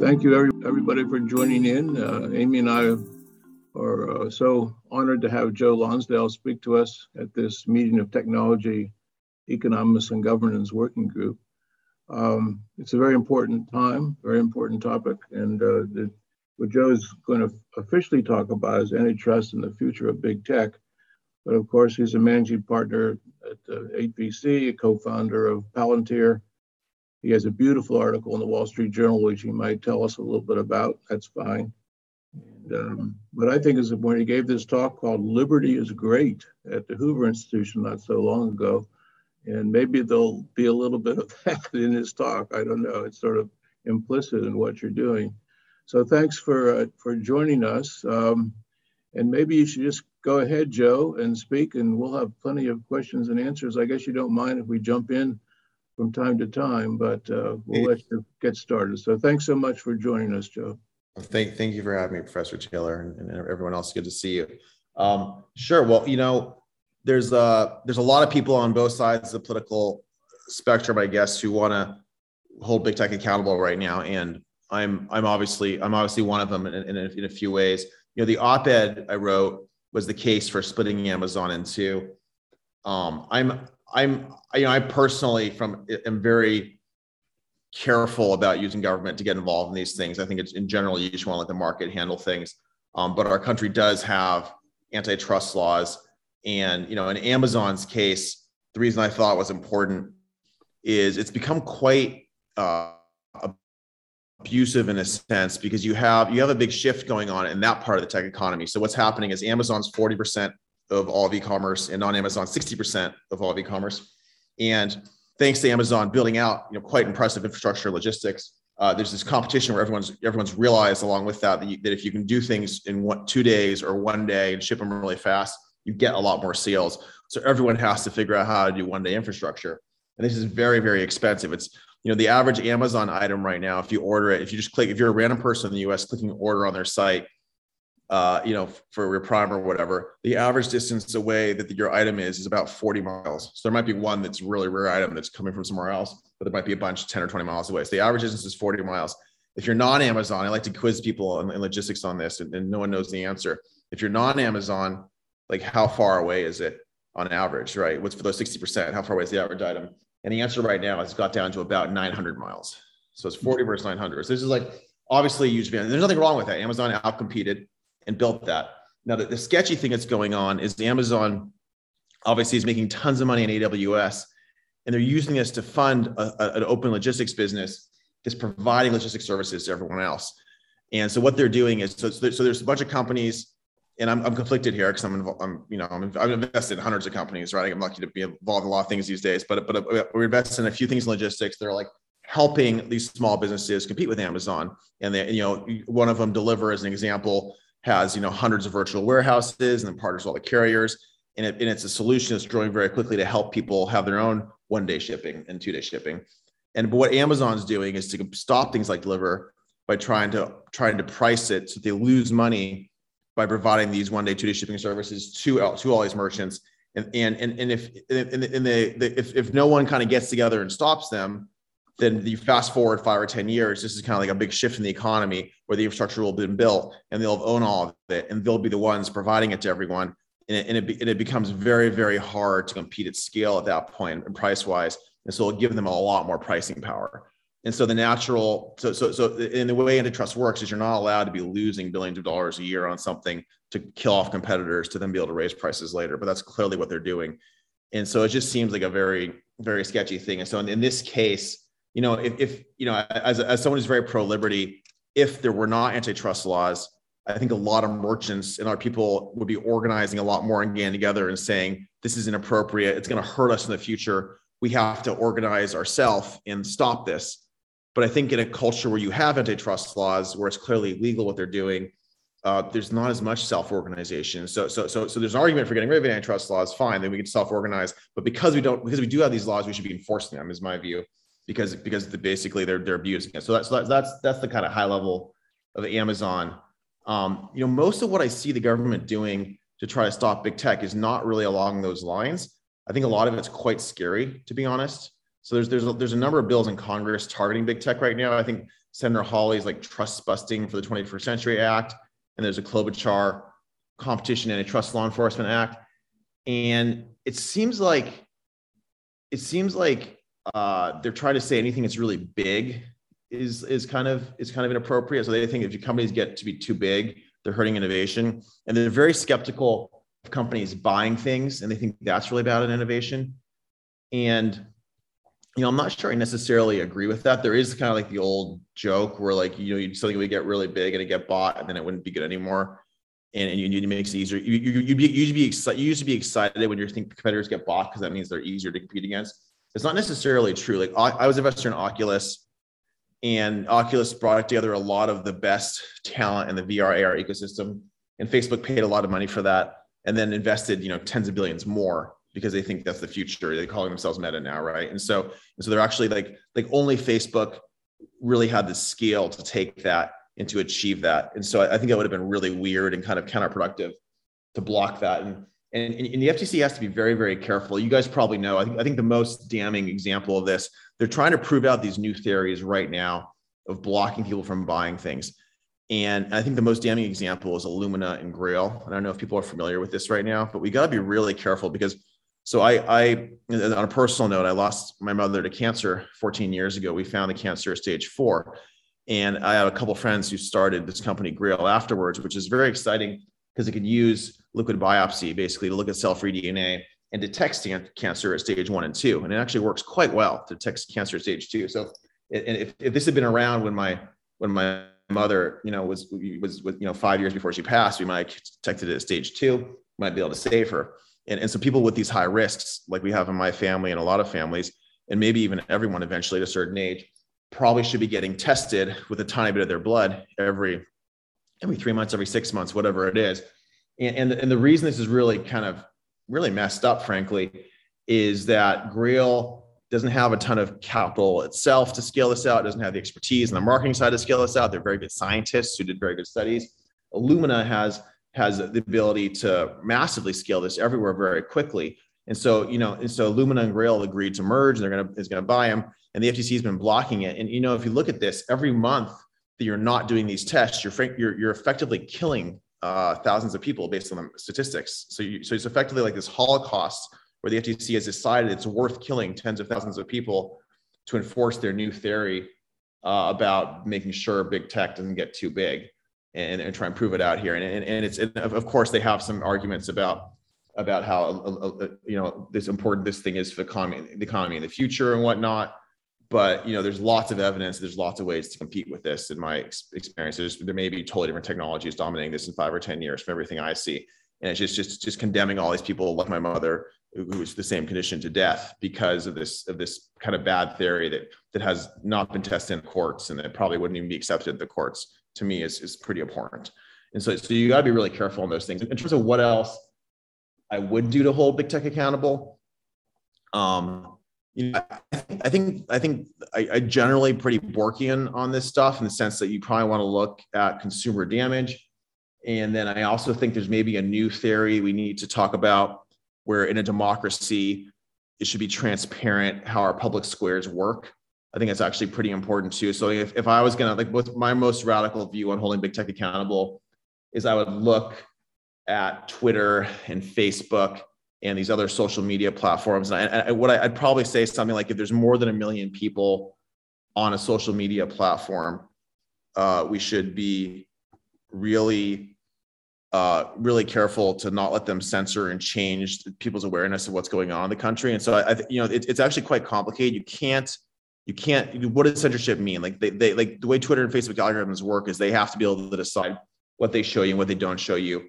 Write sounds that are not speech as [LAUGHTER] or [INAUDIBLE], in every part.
Thank you, everybody, for joining in. Uh, Amy and I are uh, so honored to have Joe Lonsdale speak to us at this meeting of Technology, Economics, and Governance Working Group. Um, it's a very important time, very important topic, and uh, the, what Joe is going to officially talk about is antitrust and the future of big tech. But of course, he's a managing partner at uh, 8VC, a co-founder of Palantir, he has a beautiful article in the Wall Street Journal, which he might tell us a little bit about. That's fine. And, um, but I think is when he gave this talk called "Liberty is Great" at the Hoover Institution not so long ago, and maybe there'll be a little bit of [LAUGHS] that in his talk. I don't know. It's sort of implicit in what you're doing. So thanks for uh, for joining us. Um, and maybe you should just go ahead, Joe, and speak, and we'll have plenty of questions and answers. I guess you don't mind if we jump in from time to time, but uh, we'll let you get started. So thanks so much for joining us, Joe. Thank, thank you for having me, Professor Taylor, and, and everyone else. Good to see you. Um, sure. Well, you know, there's a there's a lot of people on both sides of the political spectrum, I guess, who want to hold big tech accountable right now, and I'm I'm obviously I'm obviously one of them in, in, a, in a few ways. You know, the op-ed I wrote was the case for splitting Amazon in two. Um, I'm I'm, you know, I personally from am very careful about using government to get involved in these things. I think it's in general you just want to let the market handle things. Um, but our country does have antitrust laws, and you know, in Amazon's case, the reason I thought was important is it's become quite uh, abusive in a sense because you have you have a big shift going on in that part of the tech economy. So what's happening is Amazon's forty percent of all of e-commerce and non-Amazon 60% of all of e-commerce. And thanks to Amazon building out you know quite impressive infrastructure logistics, uh, there's this competition where everyone's everyone's realized along with that that, you, that if you can do things in one, two days or one day and ship them really fast, you get a lot more sales. So everyone has to figure out how to do one day infrastructure, and this is very very expensive. It's you know the average Amazon item right now, if you order it, if you just click, if you're a random person in the U.S. clicking order on their site, uh, you know, for your prime or whatever, the average distance away that your item is is about 40 miles. So there might be one that's really rare item that's coming from somewhere else, but there might be a bunch 10 or 20 miles away. So the average distance is 40 miles. If you're non-Amazon, I like to quiz people in logistics on this, and, and no one knows the answer. If you're non-Amazon, like how far away is it on average, right? What's for those 60%? How far away is the average item? And the answer right now has got down to about 900 miles. So it's 40 versus 900. So this is like obviously a huge advantage. There's nothing wrong with that. Amazon outcompeted and built that. Now, the, the sketchy thing that's going on is Amazon obviously is making tons of money in AWS, and they're using this to fund a, a, an open logistics business that's providing logistics services to everyone else. And so what they're doing is so, so there's a bunch of companies, and I'm, I'm conflicted here because I'm, involved, I'm you know I'm, I'm invested in hundreds of companies, right? I'm lucky to be involved in a lot of things these days, but but we're invested in a few things in logistics. They're like helping these small businesses compete with Amazon, and they you know one of them Deliverr as an example has you know hundreds of virtual warehouses and then partners with all the carriers. And, it, and it's a solution that's growing very quickly to help people have their own one day shipping and two day shipping. And but what amazon's doing is to stop things like Deliverr by trying to trying to price it so they lose money by providing these one day two day shipping services to to all these merchants. And and and, and if and, and they, if, if no one kind of gets together and stops them then you fast forward five or 10 years, this is kind of like a big shift in the economy where the infrastructure will have been built and they'll own all of it and they'll be the ones providing it to everyone. And it, and it, and it becomes very, very hard to compete at scale at that point and price wise. And so it'll give them a lot more pricing power. And so the natural, so, so, so in the way antitrust works is you're not allowed to be losing billions of dollars a year on something to kill off competitors to then be able to raise prices later. But that's clearly what they're doing. And so it just seems like a very, very sketchy thing. And so in, in this case, you know, if, if you know, as, as someone who's very pro liberty, if there were not antitrust laws, I think a lot of merchants and our people would be organizing a lot more and getting together and saying, this is inappropriate. It's going to hurt us in the future. We have to organize ourselves and stop this. But I think in a culture where you have antitrust laws, where it's clearly legal what they're doing, uh, there's not as much self-organization. So, so, so, so there's an argument for getting rid of antitrust laws. Fine, then we can self-organize. But because we don't, because we do have these laws, we should be enforcing them. Is my view because because basically they're they're abusing it. So that's that's that's that's the kind of high level of Amazon. Um, you know, most of what I see the government doing to try to stop big tech is not really along those lines. I think a lot of it's quite scary, to be honest. So there's there's a, there's a number of bills in Congress targeting big tech right now. I think Senator Hawley's like trust busting for the 21st Century Act, and there's a Klobuchar Competition and Trust Law Enforcement Act, and it seems like it seems like uh, they're trying to say anything that's really big is is kind of is kind of inappropriate. So they think if your companies get to be too big, they're hurting innovation, and they're very skeptical of companies buying things, and they think that's really bad in innovation. And you know, I'm not sure I necessarily agree with that. There is kind of like the old joke where like you know something would get really big and it get bought, and then it wouldn't be good anymore. And, and you need to make it easier. You, you, you, you used to be excited. You used to be excited when you think competitors get bought because that means they're easier to compete against. It's not necessarily true. Like I, I was investor in Oculus and Oculus brought together a lot of the best talent in the VR AR ecosystem. And Facebook paid a lot of money for that and then invested, you know, tens of billions more because they think that's the future. They're calling themselves Meta now, right? And so, and so they're actually like, like only Facebook really had the scale to take that and to achieve that. And so I, I think that would have been really weird and kind of counterproductive to block that. And and, and, the FTC has to be very, very careful. You guys probably know. I think, I think the most damning example of this they're trying to prove out these new theories right now of blocking people from buying things. And I think the most damning example is Illumina and Grail. I don't know if people are familiar with this right now, but we got to be really careful because. So I, I, on a personal note, I lost my mother to cancer 14 years ago. We found the cancer stage four, and I have a couple friends who started this company Grail afterwards, which is very exciting because it can use liquid biopsy basically to look at cell-free DNA and detects cancer at stage one and two. And it actually works quite well to detect cancer at stage two. So, and if, if this had been around when my when my mother, you know, was was with you know five years before she passed, we might have detected it at stage two, might be able to save her. And, and so people with these high risks, like we have in my family and a lot of families, and maybe even everyone eventually at a certain age, probably should be getting tested with a tiny bit of their blood every every three months, every six months, whatever it is. And, and, and the reason this is really kind of really messed up, frankly, is that Grail doesn't have a ton of capital itself to scale this out. Doesn't have the expertise and the marketing side to scale this out. They're very good scientists who did very good studies. Illumina has has the ability to massively scale this everywhere very quickly. And so, you know, and so Illumina and Grail agreed to merge. And they're gonna is gonna buy them, and the FTC has been blocking it. And you know, if you look at this, every month that you're not doing these tests, you're you're, you're effectively killing uh, thousands of people based on the statistics. So, you, so it's effectively like this holocaust where the FTC has decided it's worth killing tens of thousands of people to enforce their new theory uh, about making sure big tech doesn't get too big and, and try and prove it out here. And, and, and it's and of course they have some arguments about about how uh, uh, you know this important this thing is for the economy, the economy in the future and whatnot but you know there's lots of evidence there's lots of ways to compete with this in my experience. There's, there may be totally different technologies dominating this in five or ten years from everything i see. And it's just just just condemning all these people like my mother who was the same condition to death because of this of this kind of bad theory that that has not been tested in courts and that probably wouldn't even be accepted in the courts to me is, is pretty abhorrent. And so, so you got to be really careful on those things. In terms of what else i would do to hold big tech accountable um, you know, I think I think I, I generally pretty Borkian on this stuff in the sense that you probably want to look at consumer damage, and then I also think there's maybe a new theory we need to talk about where in a democracy it should be transparent how our public squares work. I think it's actually pretty important too. So if, if I was gonna like with my most radical view on holding big tech accountable is I would look at Twitter and Facebook and these other social media platforms. And, I, I, what I, would probably say something like if there's more than a million people on a social media platform, uh, we should be really, uh, really careful to not let them censor and change people's awareness of what's going on in the country. And so I, you know, it, it's actually quite complicated. You can't, you can't. What does censorship mean? Like they, they, like the way Twitter and Facebook algorithms work is they have to be able to decide what they show you and what they don't show you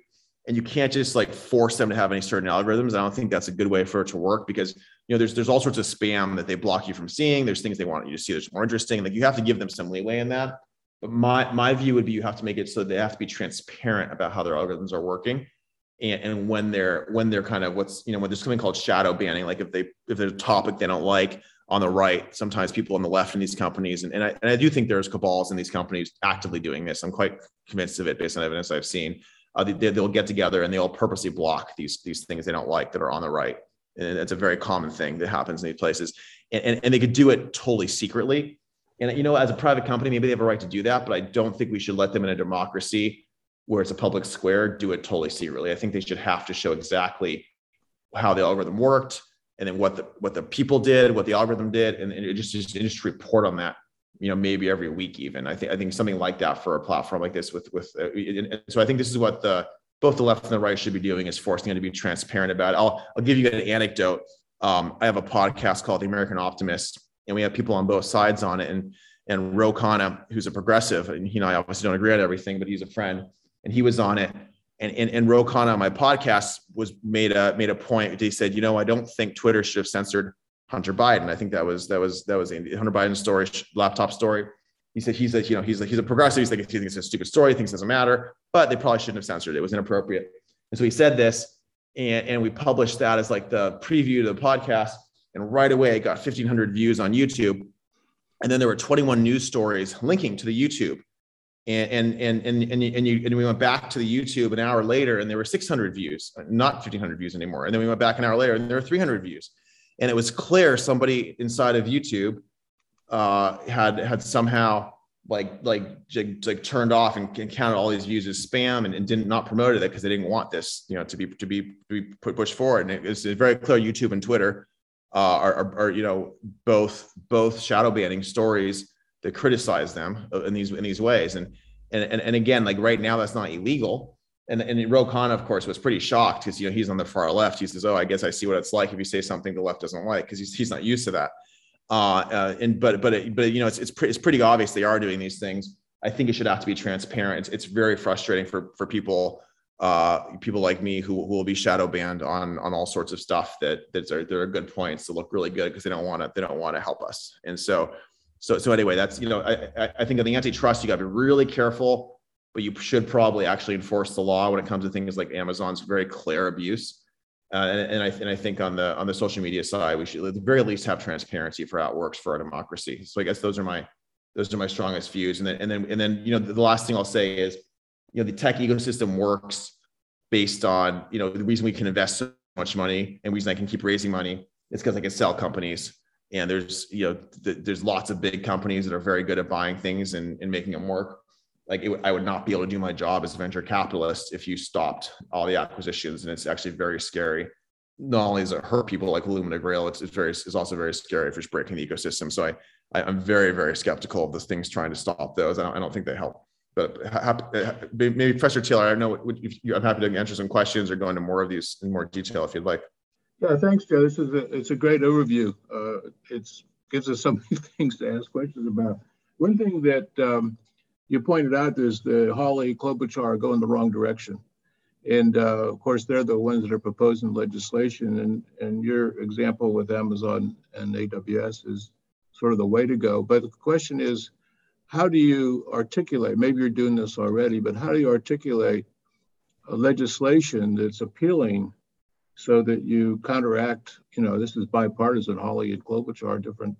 and you can't just like force them to have any certain algorithms. I don't think that's a good way for it to work because you know there's there's all sorts of spam that they block you from seeing. There's things they want you to see that's more interesting. Like you have to give them some leeway in that. But my my view would be you have to make it so they have to be transparent about how their algorithms are working. And, and when they're when they're kind of what's you know when there's something called shadow banning, like if they if there's a topic they don't like on the right, sometimes people on the left in these companies, and, and I and I do think there's cabals in these companies actively doing this. I'm quite convinced of it based on evidence I've seen uh, they, will get together and they'll purposely block these these things they don't like that are on the right. And it's a very common thing that happens in these places. and, and they could do it totally secretly. And you know, as a private company, maybe they have a right to do that, but I don't think we should let them in a democracy where it's a public square do it totally secretly. I think they should have to show exactly how the algorithm worked, and then what the what the people did, what the algorithm did, and, and just just, just report on that. You know, maybe every week even. I think I think something like that for a platform like this with with. Uh, so I think this is what the both the left and the right should be doing is forcing them to be transparent about it. I'll I'll give you an anecdote. Um, I have a podcast called The American Optimist, and we have people on both sides on it. And and Ro Khanna, who's a progressive, and he and I obviously don't agree on everything, but he's a friend, and he was on it. And and, and Ro Khanna on my podcast was made a made a point. He said, you know, I don't think Twitter should have censored Hunter Biden. I think that was that was that was the Hunter Biden story, laptop story. He said he's a you know he's a, he's a progressive. He's like he thinks it's a stupid story. He thinks it doesn't matter, but they probably shouldn't have censored it. It was inappropriate. And so he said this, and, and we published that as like the preview to the podcast. And right away, it got 1,500 views on YouTube. And then there were 21 news stories linking to the YouTube. And, and, and, and, and, and, you, and we went back to the YouTube an hour later and there were 600 views, not 1,500 views anymore. And then we went back an hour later and there were 300 views. And it was clear somebody inside of YouTube uh, had, had somehow like like like turned off and, and counted all these views as spam and, and didn't not promoted it because they didn't want this you know to be to be to be put pushed forward. And it's very clear YouTube and Twitter uh, are, are, are, you know both both shadow banning stories that criticize them in these in these ways. And and and, and again like right now that's not illegal and and Ro of course, was pretty shocked because you know he's on the far left. He says, "Oh, I guess I see what it's like if you say something the left doesn't like," because he's he's not used to that. Uh, uh, and but but but you know it's it's, pre- it's pretty obvious they are doing these things. I think it should have to be transparent. It's, it's very frustrating for for people uh, people like me who, who will be shadow banned on on all sorts of stuff that that are there are good points to look really good because they don't want to they don't want to help us. And so so so anyway, that's you know I I think on the antitrust you got to be really careful, but you should probably actually enforce the law when it comes to things like Amazon's very clear abuse uh, and, and, I, and I think on the on the social media side, we should at the very least have transparency for how it works for our democracy. So I guess those are my those are my strongest views. And then and then and then you know the, the last thing I'll say is, you know, the tech ecosystem works based on you know the reason we can invest so much money and reason I can keep raising money is because I can sell companies. And there's you know th- there's lots of big companies that are very good at buying things and, and making them work like it, I would not be able to do my job as a venture capitalist if you stopped all the acquisitions, and it's actually very scary. Not only does it hurt people like Illumina Grail, it's, it's very it's also very scary for just breaking the ecosystem. So I, I am very very skeptical of the things trying to stop those. I don't, I don't think they help. But maybe Professor Taylor, I know. I'm happy to answer some questions or go into more of these in more detail if you'd like. Yeah, thanks, Joe. This is a it's a great overview. Uh, it's gives us so [LAUGHS] many things to ask questions about. One thing that um, you pointed out is the Hawley Klobuchar going the wrong direction. And uh, of course, they're the ones that are proposing legislation. And, and your example with Amazon and AWS is sort of the way to go. But the question is, how do you articulate, maybe you're doing this already, but how do you articulate legislation that's appealing so that you counteract, you know, this is bipartisan, Hawley and Klobuchar, different,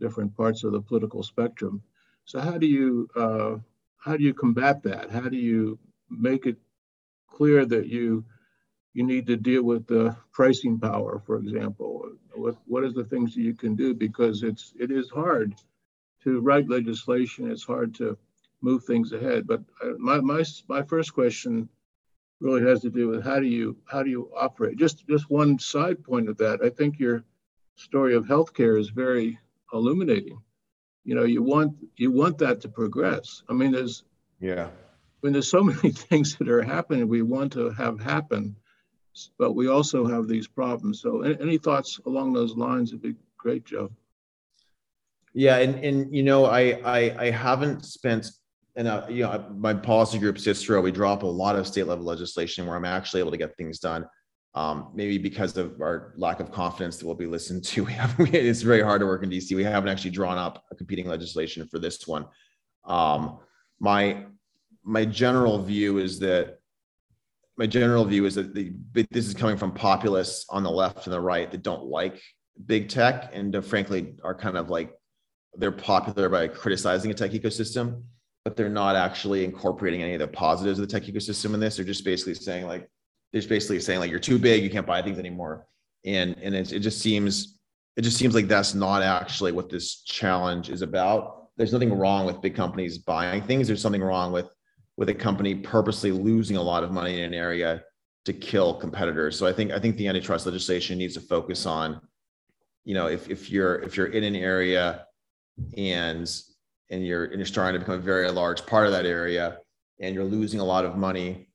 different parts of the political spectrum. So how do you uh, how do you combat that? How do you make it clear that you you need to deal with the pricing power, for example? What what is the things that you can do? Because it's it is hard to write legislation. It's hard to move things ahead. But uh, my my my first question really has to do with how do you how do you operate? Just just one side point of that. I think your story of healthcare is very illuminating you know you want you want that to progress. I mean there's yeah. I mean, there's so many [LAUGHS] things that are happening. We want to have happen but we also have these problems. So any, any thoughts along those lines would be great joe. Yeah and and you know i i, I haven't spent and uh, you know my policy group Cicero, we drop a lot of state level legislation where i'm actually able to get things done um, maybe because of our lack of confidence that we'll be listened to. [LAUGHS] We have, [LAUGHS] it's very hard to work in DC. We haven't actually drawn up a competing legislation for this one. Um, my my general view is that my general view is that the, this is coming from populists on the left and the right that don't like big tech and uh, frankly are kind of like they're popular by criticizing a tech ecosystem, but they're not actually incorporating any of the positives of the tech ecosystem in this. They're just basically saying like just basically saying like you're too big, you can't buy things anymore, and and it, it just seems it just seems like that's not actually what this challenge is about. There's nothing wrong with big companies buying things. There's something wrong with with a company purposely losing a lot of money in an area to kill competitors. So I think I think the antitrust legislation needs to focus on, you know, if if you're if you're in an area and and you're and you're starting to become a very large part of that area and you're losing a lot of money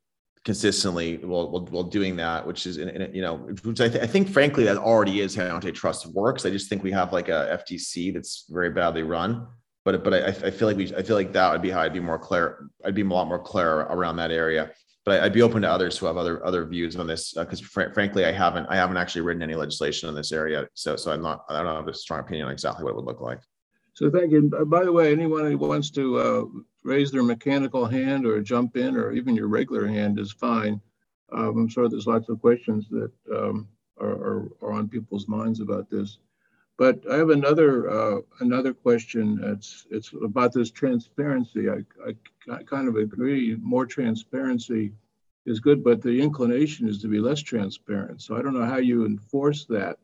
consistently while, while, while doing that, which is, in, in, you know, which I, th- I, think frankly that already is how antitrust works. I just think we have like a FTC that's very badly run, but but I, I feel like we I feel like that would be how I'd be more clear. I'd be a lot more clear around that area. But I, would be open to others who have other other views on this because uh, fr- frankly I haven't I haven't actually written any legislation in this area, so so I'm not I don't have a strong opinion on exactly what it would look like. So thank you. By the way, anyone who wants to uh, raise their mechanical hand or jump in, or even your regular hand is fine. Um, I'm sure there's lots of questions that um, are, are, are, on people's minds about this. But I have another uh, another question. It's it's about this transparency. I, I, I kind of agree. More transparency is good, but the inclination is to be less transparent. So I don't know how you enforce that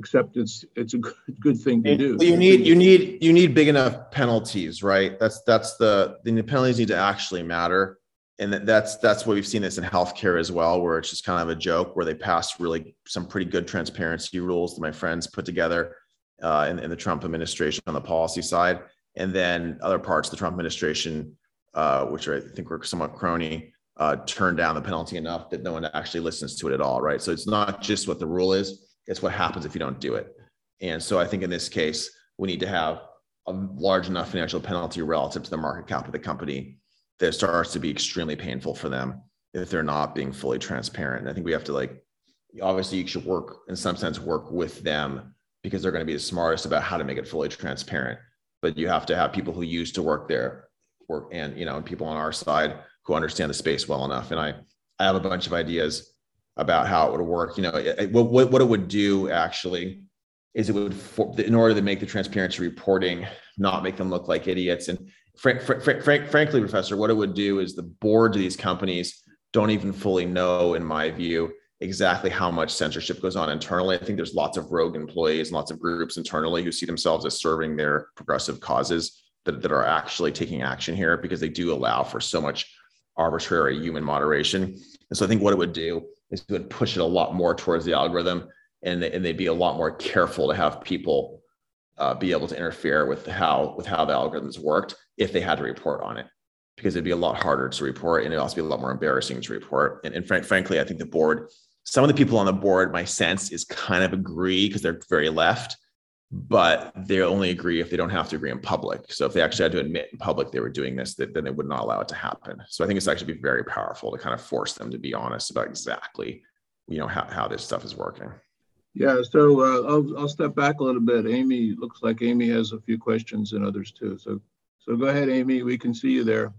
except it's it's a good, good thing to do. You need you need you need big enough penalties, right? That's that's the the penalties need to actually matter, and that's that's what we've seen this in healthcare as well, where it's just kind of a joke where they passed really some pretty good transparency rules that my friends put together uh, in, in the Trump administration on the policy side, and then other parts of the Trump administration, uh, which I think were somewhat crony. Uh, turn down the penalty enough that no one actually listens to it at all, right? So it's not just what the rule is; it's what happens if you don't do it. And so I think in this case, we need to have a large enough financial penalty relative to the market cap of the company that starts to be extremely painful for them if they're not being fully transparent. And I think we have to like, obviously, you should work in some sense, work with them because they're going to be the smartest about how to make it fully transparent. But you have to have people who used to work there, work and you know, and people on our side who understand the space well enough. And I, I have a bunch of ideas about how it would work. You know, it, what, what it would do actually is it would, for, in order to make the transparency reporting not make them look like idiots. And frank, frank, frank, frankly, Professor, what it would do is the boards of these companies don't even fully know, in my view, exactly how much censorship goes on internally. I think there's lots of rogue employees and lots of groups internally who see themselves as serving their progressive causes that, that are actually taking action here because they do allow for so much arbitrary human moderation. And so I think what it would do is to push it a lot more towards the algorithm and, they, and they'd be a lot more careful to have people uh, be able to interfere with how with how the algorithms worked if they had to report on it because it'd be a lot harder to report and it'd also be a lot more embarrassing to report. And, and fr- frankly i think the board some of the people on the board my sense is kind of agree because they're very left but they only agree if they don't have to agree in public. So if they actually had to admit in public they were doing this, then they would not allow it to happen. So I think it's actually be very powerful to kind of force them to be honest about exactly, you know, how, how this stuff is working. Yeah, so uh, I'll, I'll step back a little bit. Amy, looks like Amy has a few questions and others too. So, so go ahead, Amy. We can see you there.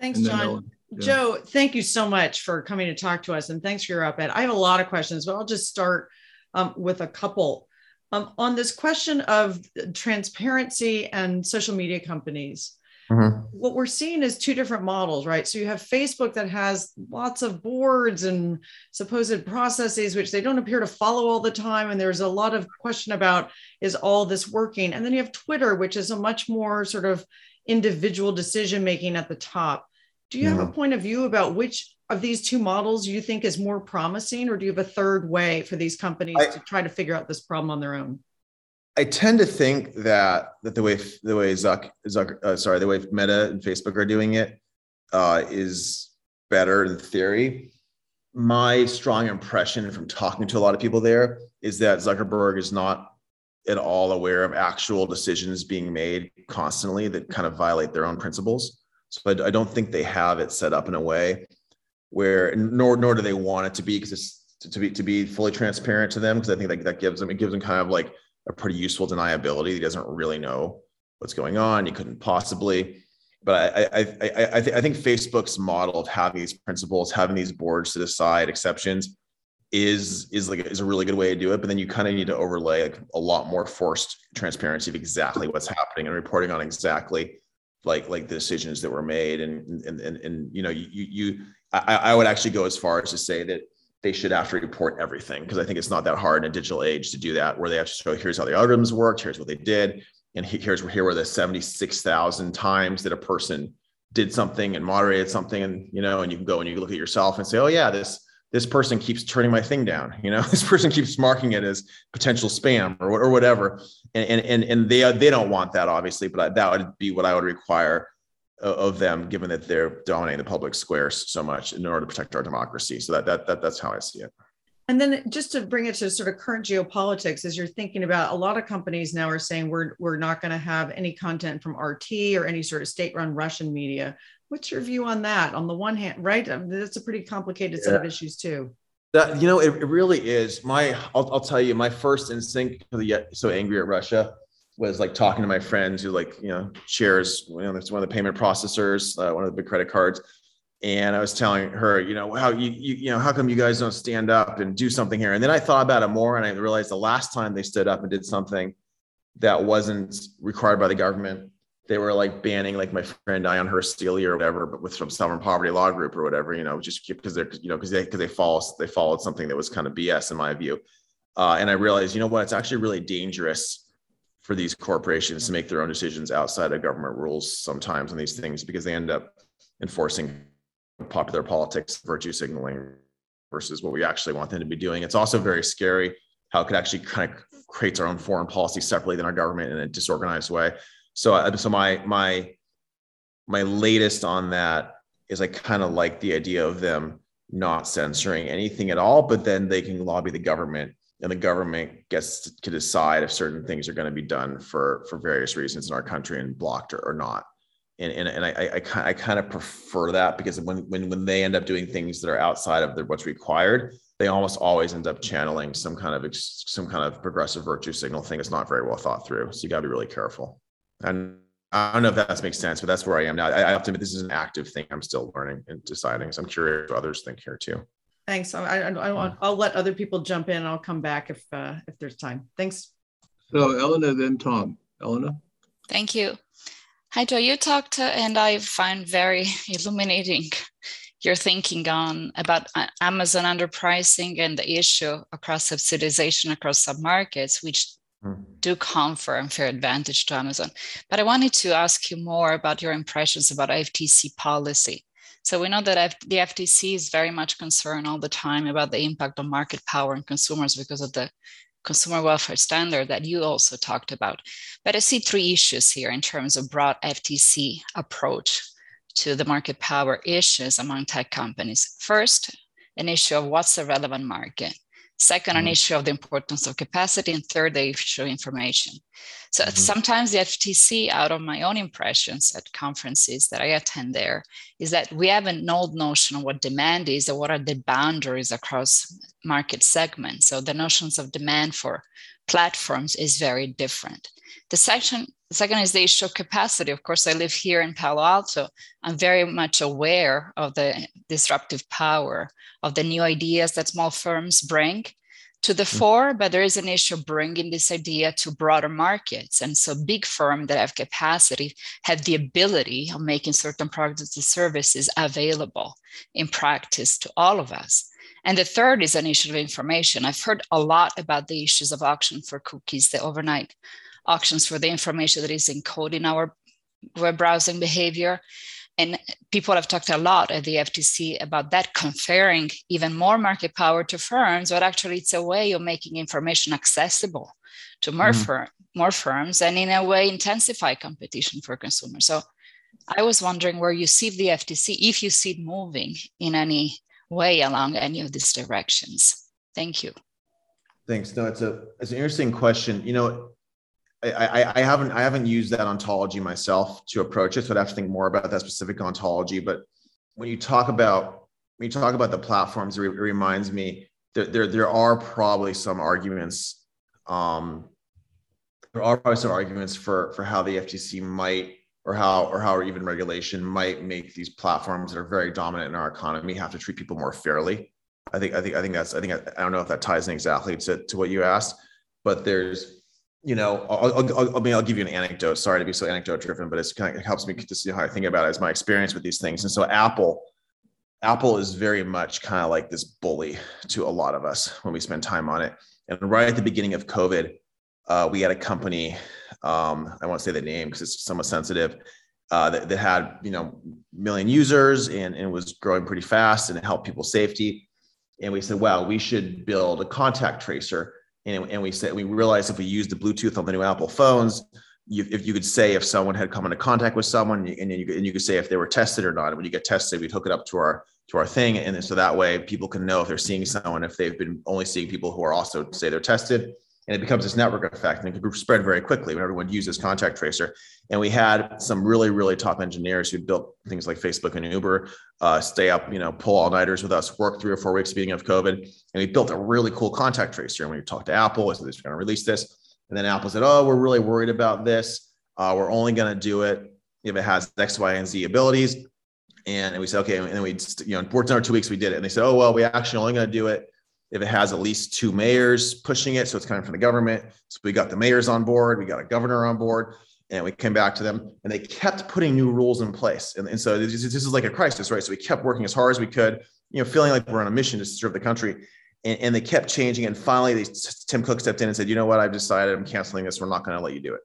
Thanks, John. Yeah. Joe, thank you so much for coming to talk to us, and thanks for your op-ed. I have a lot of questions, but I'll just start um, with a couple. Um, on this question of transparency and social media companies, mm-hmm. what we're seeing is two different models, right? So you have Facebook that has lots of boards and supposed processes, which they don't appear to follow all the time. And there's a lot of question about is all this working? And then you have Twitter, which is a much more sort of individual decision making at the top. Do you have a point of view about which of these two models you think is more promising, or do you have a third way for these companies I, to try to figure out this problem on their own? I tend to think that that the way the way Zuck, Zuck uh, sorry the way Meta and Facebook are doing it uh, is better in theory. My strong impression from talking to a lot of people there is that Zuckerberg is not at all aware of actual decisions being made constantly that kind of violate their own principles. So I, I don't think they have it set up in a way where nor nor do they want it to be because it's to, be to be fully transparent to them because I think that, that gives them it gives them kind of like a pretty useful deniability. He doesn't really know what's going on. He couldn't possibly. But I I I I, th- I think Facebook's model of having these principles, having these boards to decide exceptions, is is like is a really good way to do it. But then you kind of need to overlay like a lot more forced transparency of exactly what's happening and reporting on exactly like like the decisions that were made and and and, and you know you you I, I would actually go as far as to say that they should have to report everything because I think it's not that hard in a digital age to do that, where they have to show here's how the algorithms worked, here's what they did, and here's here were the 76,000 times that a person did something and moderated something, and you know, and you can go and you look at yourself and say, oh yeah, this this person keeps turning my thing down, you know, [LAUGHS] this person keeps marking it as potential spam or or whatever, and and and they they don't want that obviously, but that would be what I would require of them, given that they're dominating the public squares so much in order to protect our democracy. So that, that, that that's how I see it. And then just to bring it to sort of current geopolitics, as you're thinking about, a lot of companies now are saying we're we're not going to have any content from RT or any sort of state-run Russian media. What's your view on that? On the one hand, right, um, that's a pretty complicated set yeah. of issues too. That you know, it, it really is. My, I'll, I'll tell you, my first instinct get so angry at Russia was like talking to my friends who like you know shares you know that's one of the payment processors uh, one of the big credit cards and i was telling her you know how you, you you know how come you guys don't stand up and do something here and then i thought about it more and i realized the last time they stood up and did something that wasn't required by the government they were like banning like my friend Ayaan Hirsi Ali or whatever, but with some Southern Poverty Law group or whatever, you know, just because they're, you know, because they because they follow they followed something that was kind of BS in my view. Uh, and I realized, you know what, it's actually really dangerous for these corporations to make their own decisions outside of government rules sometimes on these things because they end up enforcing popular politics, virtue signaling versus what we actually want them to be doing. It's also very scary how it could actually kind of creates our own foreign policy separately than our government in a disorganized way. So, uh, so my my my latest on that is I kind of like the idea of them not censoring anything at all, but then they can lobby the government and the government gets to decide if certain things are going to be done for for various reasons in our country and blocked or, or not and and, and I, I, I kind of prefer that because when when when they end up doing things that are outside of the, what's required they almost always end up channeling some kind of some kind of progressive virtue signal thing that's not very well thought through so you got to be really careful and I don't know if that makes sense, but that's where I am now. I, I have to admit, this is an active thing. I'm still learning and deciding. So I'm curious what others think here too. Thanks. I, I, I want, I'll let other people jump in. I'll come back if uh, if there's time. Thanks. So Elena, then Tom. Elena. Thank you. Hi, Joe. You talked, uh, and I find very [LAUGHS] illuminating your thinking on about uh, Amazon underpricing and the issue across subsidization across submarkets, which hmm. do confer unfair advantage to Amazon. But I wanted to ask you more about your impressions about FTC policy. So we know that F- the FTC is very much concerned all the time about the impact on market power and consumers because of the consumer welfare standard that you also talked about. But I see three issues here in terms of broad FTC approach to the market power issues among tech companies. First, an issue of what's the relevant market. Second, an mm-hmm. issue of the importance of capacity. And third, the issue of information. So mm-hmm. sometimes the FTC, out of my own impressions at conferences that I attend there, is that we have an old notion of what demand is or what are the boundaries across market segments. So the notions of demand for platforms is very different. The section the second is the issue of capacity. Of course, I live here in Palo Alto. I'm very much aware of the disruptive power of the new ideas that small firms bring to the mm. fore, but there is an issue bringing this idea to broader markets. And so big firms that have capacity have the ability of making certain products and services available in practice to all of us. And the third is an issue of information. I've heard a lot about the issues of auction for cookies, the overnight auctions for the information that is encoded in our web browsing behavior. And people have talked a lot at the FTC about that conferring even more market power to firms, but actually it's a way of making information accessible to more, mm-hmm. firm, more firms and in a way intensify competition for consumers. So I was wondering where you see the FTC, if you see it moving in any way along any of these directions. Thank you. Thanks. No, it's a it's an interesting question. You know, I, I, haven't I haven't used that ontology myself to approach it, so I'd have to think more about that specific ontology. But when you talk about when you talk about the platforms, it, re- it reminds me that there there are probably some arguments. Um, there are probably some arguments for for how the FTC might or how or how even regulation might make these platforms that are very dominant in our economy have to treat people more fairly. I think I think I think that's I think I, I don't know if that ties in exactly to, to what you asked, but there's you know, I'll, I'll, I mean, I'll give you an anecdote. Sorry to be so anecdote driven, but it's kind of, it helps me to see how I think about it as my experience with these things. And so Apple Apple is very much kind of like this bully to a lot of us when we spend time on it. And right at the beginning of COVID, uh, we had a company, um, I won't say the name because it's somewhat sensitive, uh, that, that, had you know million users and, and was growing pretty fast and it helped people's safety. And we said, wow, we should build a contact tracer. And, and we said we realized if we use the Bluetooth on the new Apple phones, you, if you could say if someone had come into contact with someone and you, and you could say if they were tested or not. And when you get tested, we'd hook it up to our to our thing. And so that way people can know if they're seeing someone, if they've been only seeing people who are also say they're tested. And it becomes this network effect and it can spread very quickly when everyone uses contact tracer. And we had some really, really top engineers who built things like Facebook and Uber uh, stay up, you know, pull all nighters with us, work three or four weeks beginning of COVID. And we built a really cool contact tracer. And we talked to Apple, so they're going to release this. And then Apple said, "Oh, we're really worried about this. Uh, we're only going to do it if it has X, Y, and Z abilities." And we said, "Okay." And then we, you know, worked our two weeks. We did it, and they said, "Oh, well, we actually only going to do it if it has at least two mayors pushing it, so it's coming from the government." So we got the mayors on board. We got a governor on board. And we came back to them, and they kept putting new rules in place. And, and so this, this is like a crisis, right? So we kept working as hard as we could, you know, feeling like we're on a mission to serve the country and, and they kept changing. And finally, they, Tim Cook stepped in and said, "You know what? I've decided I'm canceling this. We're not going to let you do it."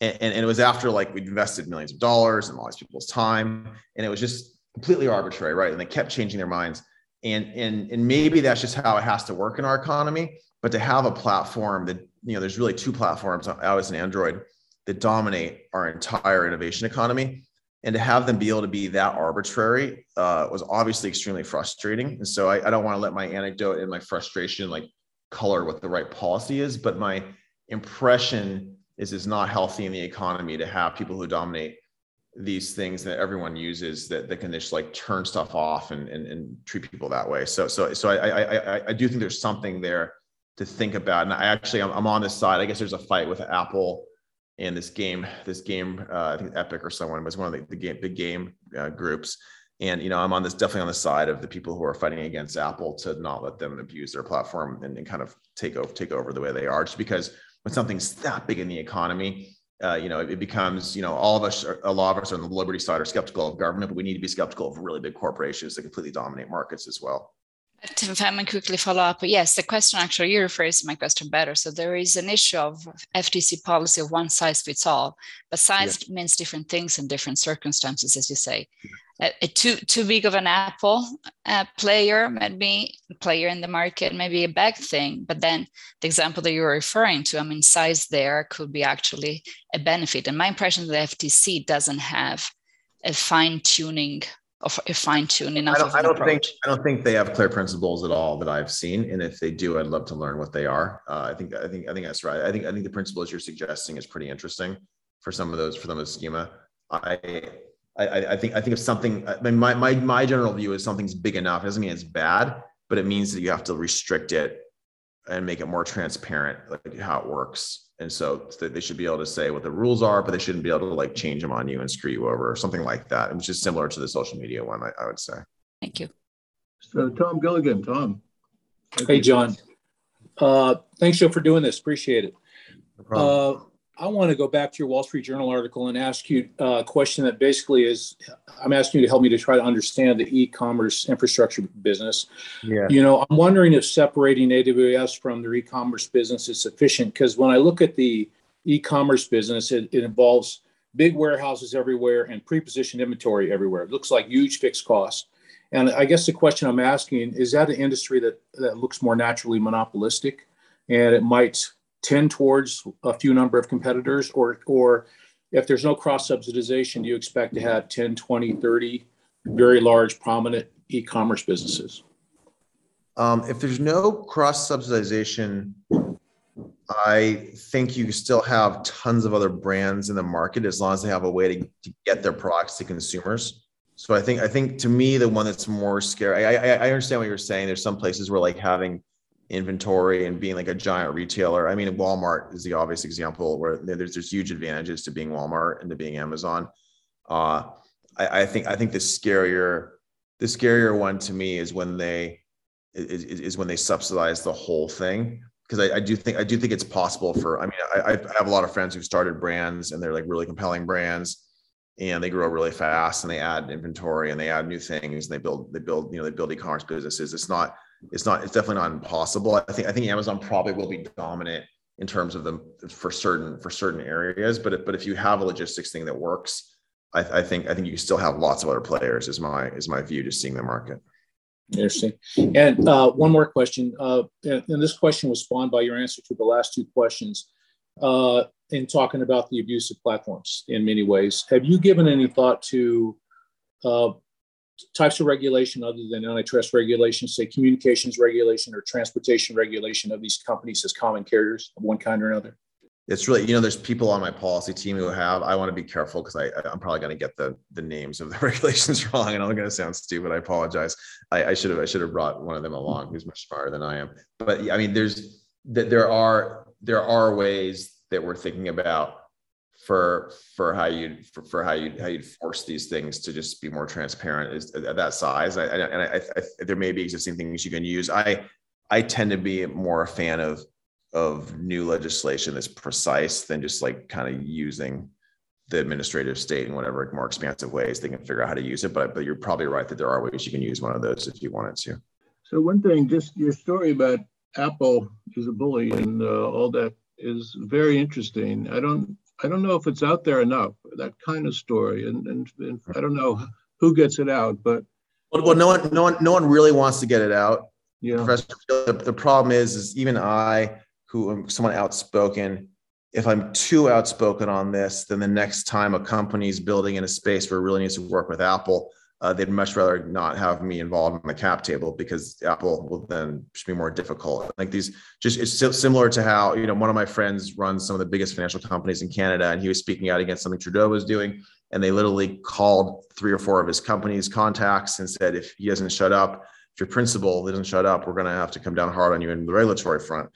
And, and, and, it was after like we'd invested millions of dollars and all these people's time, and it was just completely arbitrary, right? And they kept changing their minds. And and and maybe that's just how it has to work in our economy. But to have a platform that you know, there's really two platforms, iOS and Android, that dominate our entire innovation economy and to have them be able to be that arbitrary uh, was obviously extremely frustrating. And so I, I don't want to let my anecdote and my frustration like color what the right policy is, but my impression is it's not healthy in the economy to have people who dominate these things that everyone uses that, that can just like turn stuff off and, and, and treat people that way. So, so, so I, I, I, do think there's something there to think about. And I actually, I'm, I'm on this side. I guess there's a fight with Apple and this game, this game, uh, I think Epic or someone was one of the, the game, big game uh, groups. And you know, I'm on this definitely on the side of the people who are fighting against Apple to not let them abuse their platform and, and kind of take over take over the way they are. Just because when something's that big in the economy, uh, you know, it becomes, you know, all of us, are, a lot of us on the liberty side are skeptical of government, but we need to be skeptical of really big corporations that completely dominate markets as well. If I may quickly follow up, yes, the question actually you rephrased my question better. So there is an issue of FTC policy of one size fits all, but size yeah. means different things in different circumstances, as you say. A, a too too big of an Apple uh, player, maybe player in the market, maybe a bad thing. But then the example that you were referring to, I mean, size there could be actually a benefit. And my impression is the FTC doesn't have a fine tuning of a fine tune enough. I don't, I don't think I don't think they have clear principles at all that I've seen, and if they do, I'd love to learn what they are. Uh, I think I think I think that's right. I think I think the principles you're suggesting is pretty interesting for some of those for them of schema. I, I I think I think if something, I mean, my my my general view is something's big enough. It doesn't mean it's bad, but it means that you have to restrict it and make it more transparent, like how it works and so they should be able to say what the rules are, but they shouldn't be able to like change them on you and screw you over or something like that, which is similar to the social media one, I, I would say. Thank you. So Tom Gilligan, Tom. Hey, John. Uh, thanks, Joe, for doing this. Appreciate it. No uh, I want to go back to your Wall Street Journal article and ask you a question that basically is I'm asking you to help me to try to understand the e commerce infrastructure business. Yeah. You know, I'm wondering if separating AWS from their e commerce business is sufficient because when I look at the e commerce business, it, it involves big warehouses everywhere and pre positioned inventory everywhere. It looks like huge fixed costs. And I guess the question I'm asking is that an industry that, that looks more naturally monopolistic and it might tend towards a few number of competitors or or if there's no cross subsidization do you expect to have 10 20 30 very large prominent e-commerce businesses? Um, if there's no cross subsidization i think you still have tons of other brands in the market as long as they have a way to, to get their products to consumers. So i think i think to me the one that's more scary I, I, I understand what you're saying. There's some places where like having inventory and being like a giant retailer. I mean, Walmart is the obvious example where there's there's huge advantages to being Walmart and to being Amazon. Uh, I, I, think I think the scarier the scarier one to me is when they is, is when they subsidize the whole thing because I, I, do think I do think it's possible for I mean I, I have a lot of friends who started brands and they're like really compelling brands and they grow really fast and they add inventory and they add new things and they build they build you know they build e-commerce businesses it's not it's not it's definitely not impossible i think i think amazon probably will be dominant in terms of them for certain for certain areas but if, but if you have a logistics thing that works I, I think i think you still have lots of other players is my is my view just seeing the market Interesting. And uh, one more question. Uh, and, this question was spawned by your answer to the last two questions uh, in talking about the abuse of platforms in many ways. Have you given any thought to uh, types of regulation other than antitrust regulation, say communications regulation or transportation regulation of these companies as common carriers of one kind or another? it's really you know there's people on my policy team who have i want to be careful because i i'm probably going to get the the names of the [LAUGHS] regulations wrong and i'm going to sound stupid i apologize I, I should have i should have brought one of them along who's much smarter than i am but i mean there's that there are there are ways that we're thinking about for for how you for, for how you how you'd force these things to just be more transparent is at that size I, and I, I, there may be existing things you can use i i tend to be more a fan of of new legislation that's precise than just like kind of using the administrative state in whatever more expansive ways they can figure out how to use it. But but you're probably right that there are ways you can use one of those if you wanted to. So one thing, just your story about Apple is a bully and uh, all that is very interesting. I don't I don't know if it's out there enough that kind of story, and and, and I don't know who gets it out, but well, well, no one no one no one really wants to get it out. Yeah. Professor, the, the problem is, is even I who am someone outspoken if i'm too outspoken on this then the next time a company is building in a space where it really needs to work with apple uh, they'd much rather not have me involved in the cap table because apple will then be more difficult. Like these just it's similar to how you know one of my friends runs some of the biggest financial companies in canada and he was speaking out against something trudeau was doing and they literally called three or four of his company's contacts and said if he doesn't shut up if your principal doesn't shut up we're going to have to come down hard on you in the regulatory front.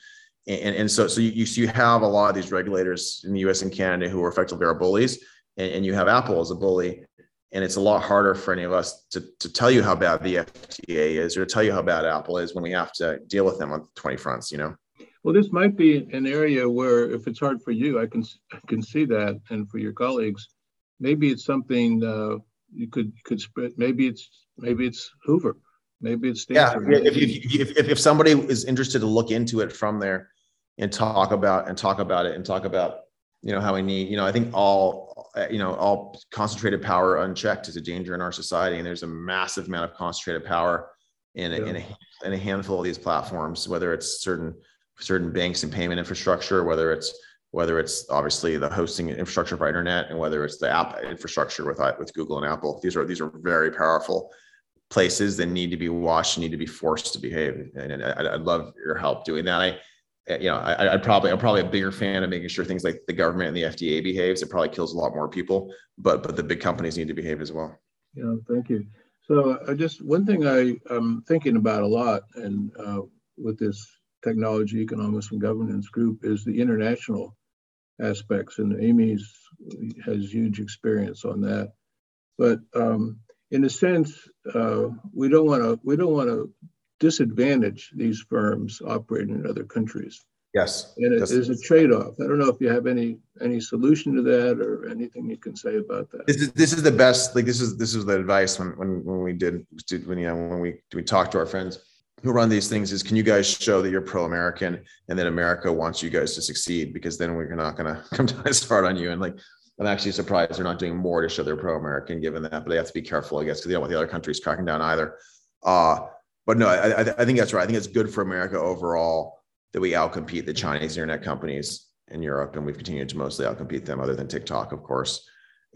And, and so so you, you have a lot of these regulators in the US and Canada who are effectively our bullies and, and you have Apple as a bully and it's a lot harder for any of us to, to tell you how bad the FDA is or to tell you how bad Apple is when we have to deal with them on 20 fronts, you know? Well, this might be an area where if it's hard for you, I can, I can see that. And for your colleagues, maybe it's something uh, you could, could spread. Maybe it's, maybe it's Hoover. Maybe it's Stanford. Yeah. If, if, if, if somebody is interested to look into it from there, and talk about and talk about it and talk about you know how we need you know i think all you know all concentrated power unchecked is a danger in our society and there's a massive amount of concentrated power in a, yeah. in, a, in a handful of these platforms whether it's certain certain banks and payment infrastructure whether it's whether it's obviously the hosting infrastructure for internet and whether it's the app infrastructure with with google and apple these are these are very powerful places that need to be watched need to be forced to behave and I, i'd love your help doing that i uh, you know, I, would probably I'm probably a bigger fan of making sure things like the government and the FDA behaves. It probably kills a lot more people, but but the big companies need to behave as well. Yeah, thank you. So I just one thing I am thinking about a lot, and uh, with this technology economics and governance group is the international aspects, and Amy's has huge experience on that. But um, in a sense, uh, we don't want to we don't want to disadvantage these firms operating in other countries. Yes. And it is a trade-off. I don't know if you have any any solution to that or anything you can say about that. This is this is the best. Like this is this is the advice when when when we did, did when you know when we we talked to our friends who run these things is can you guys show that you're pro-American and that America wants you guys to succeed because then we're not going [LAUGHS] to come down as hard on you and like I'm actually surprised they're not doing more to show they're pro-American given that but they have to be careful I guess because they don't want the other countries cracking down either. Uh, but no, I, I think that's right. I think it's good for America overall that we outcompete the Chinese internet companies in Europe, and we've continued to mostly outcompete them, other than TikTok, of course.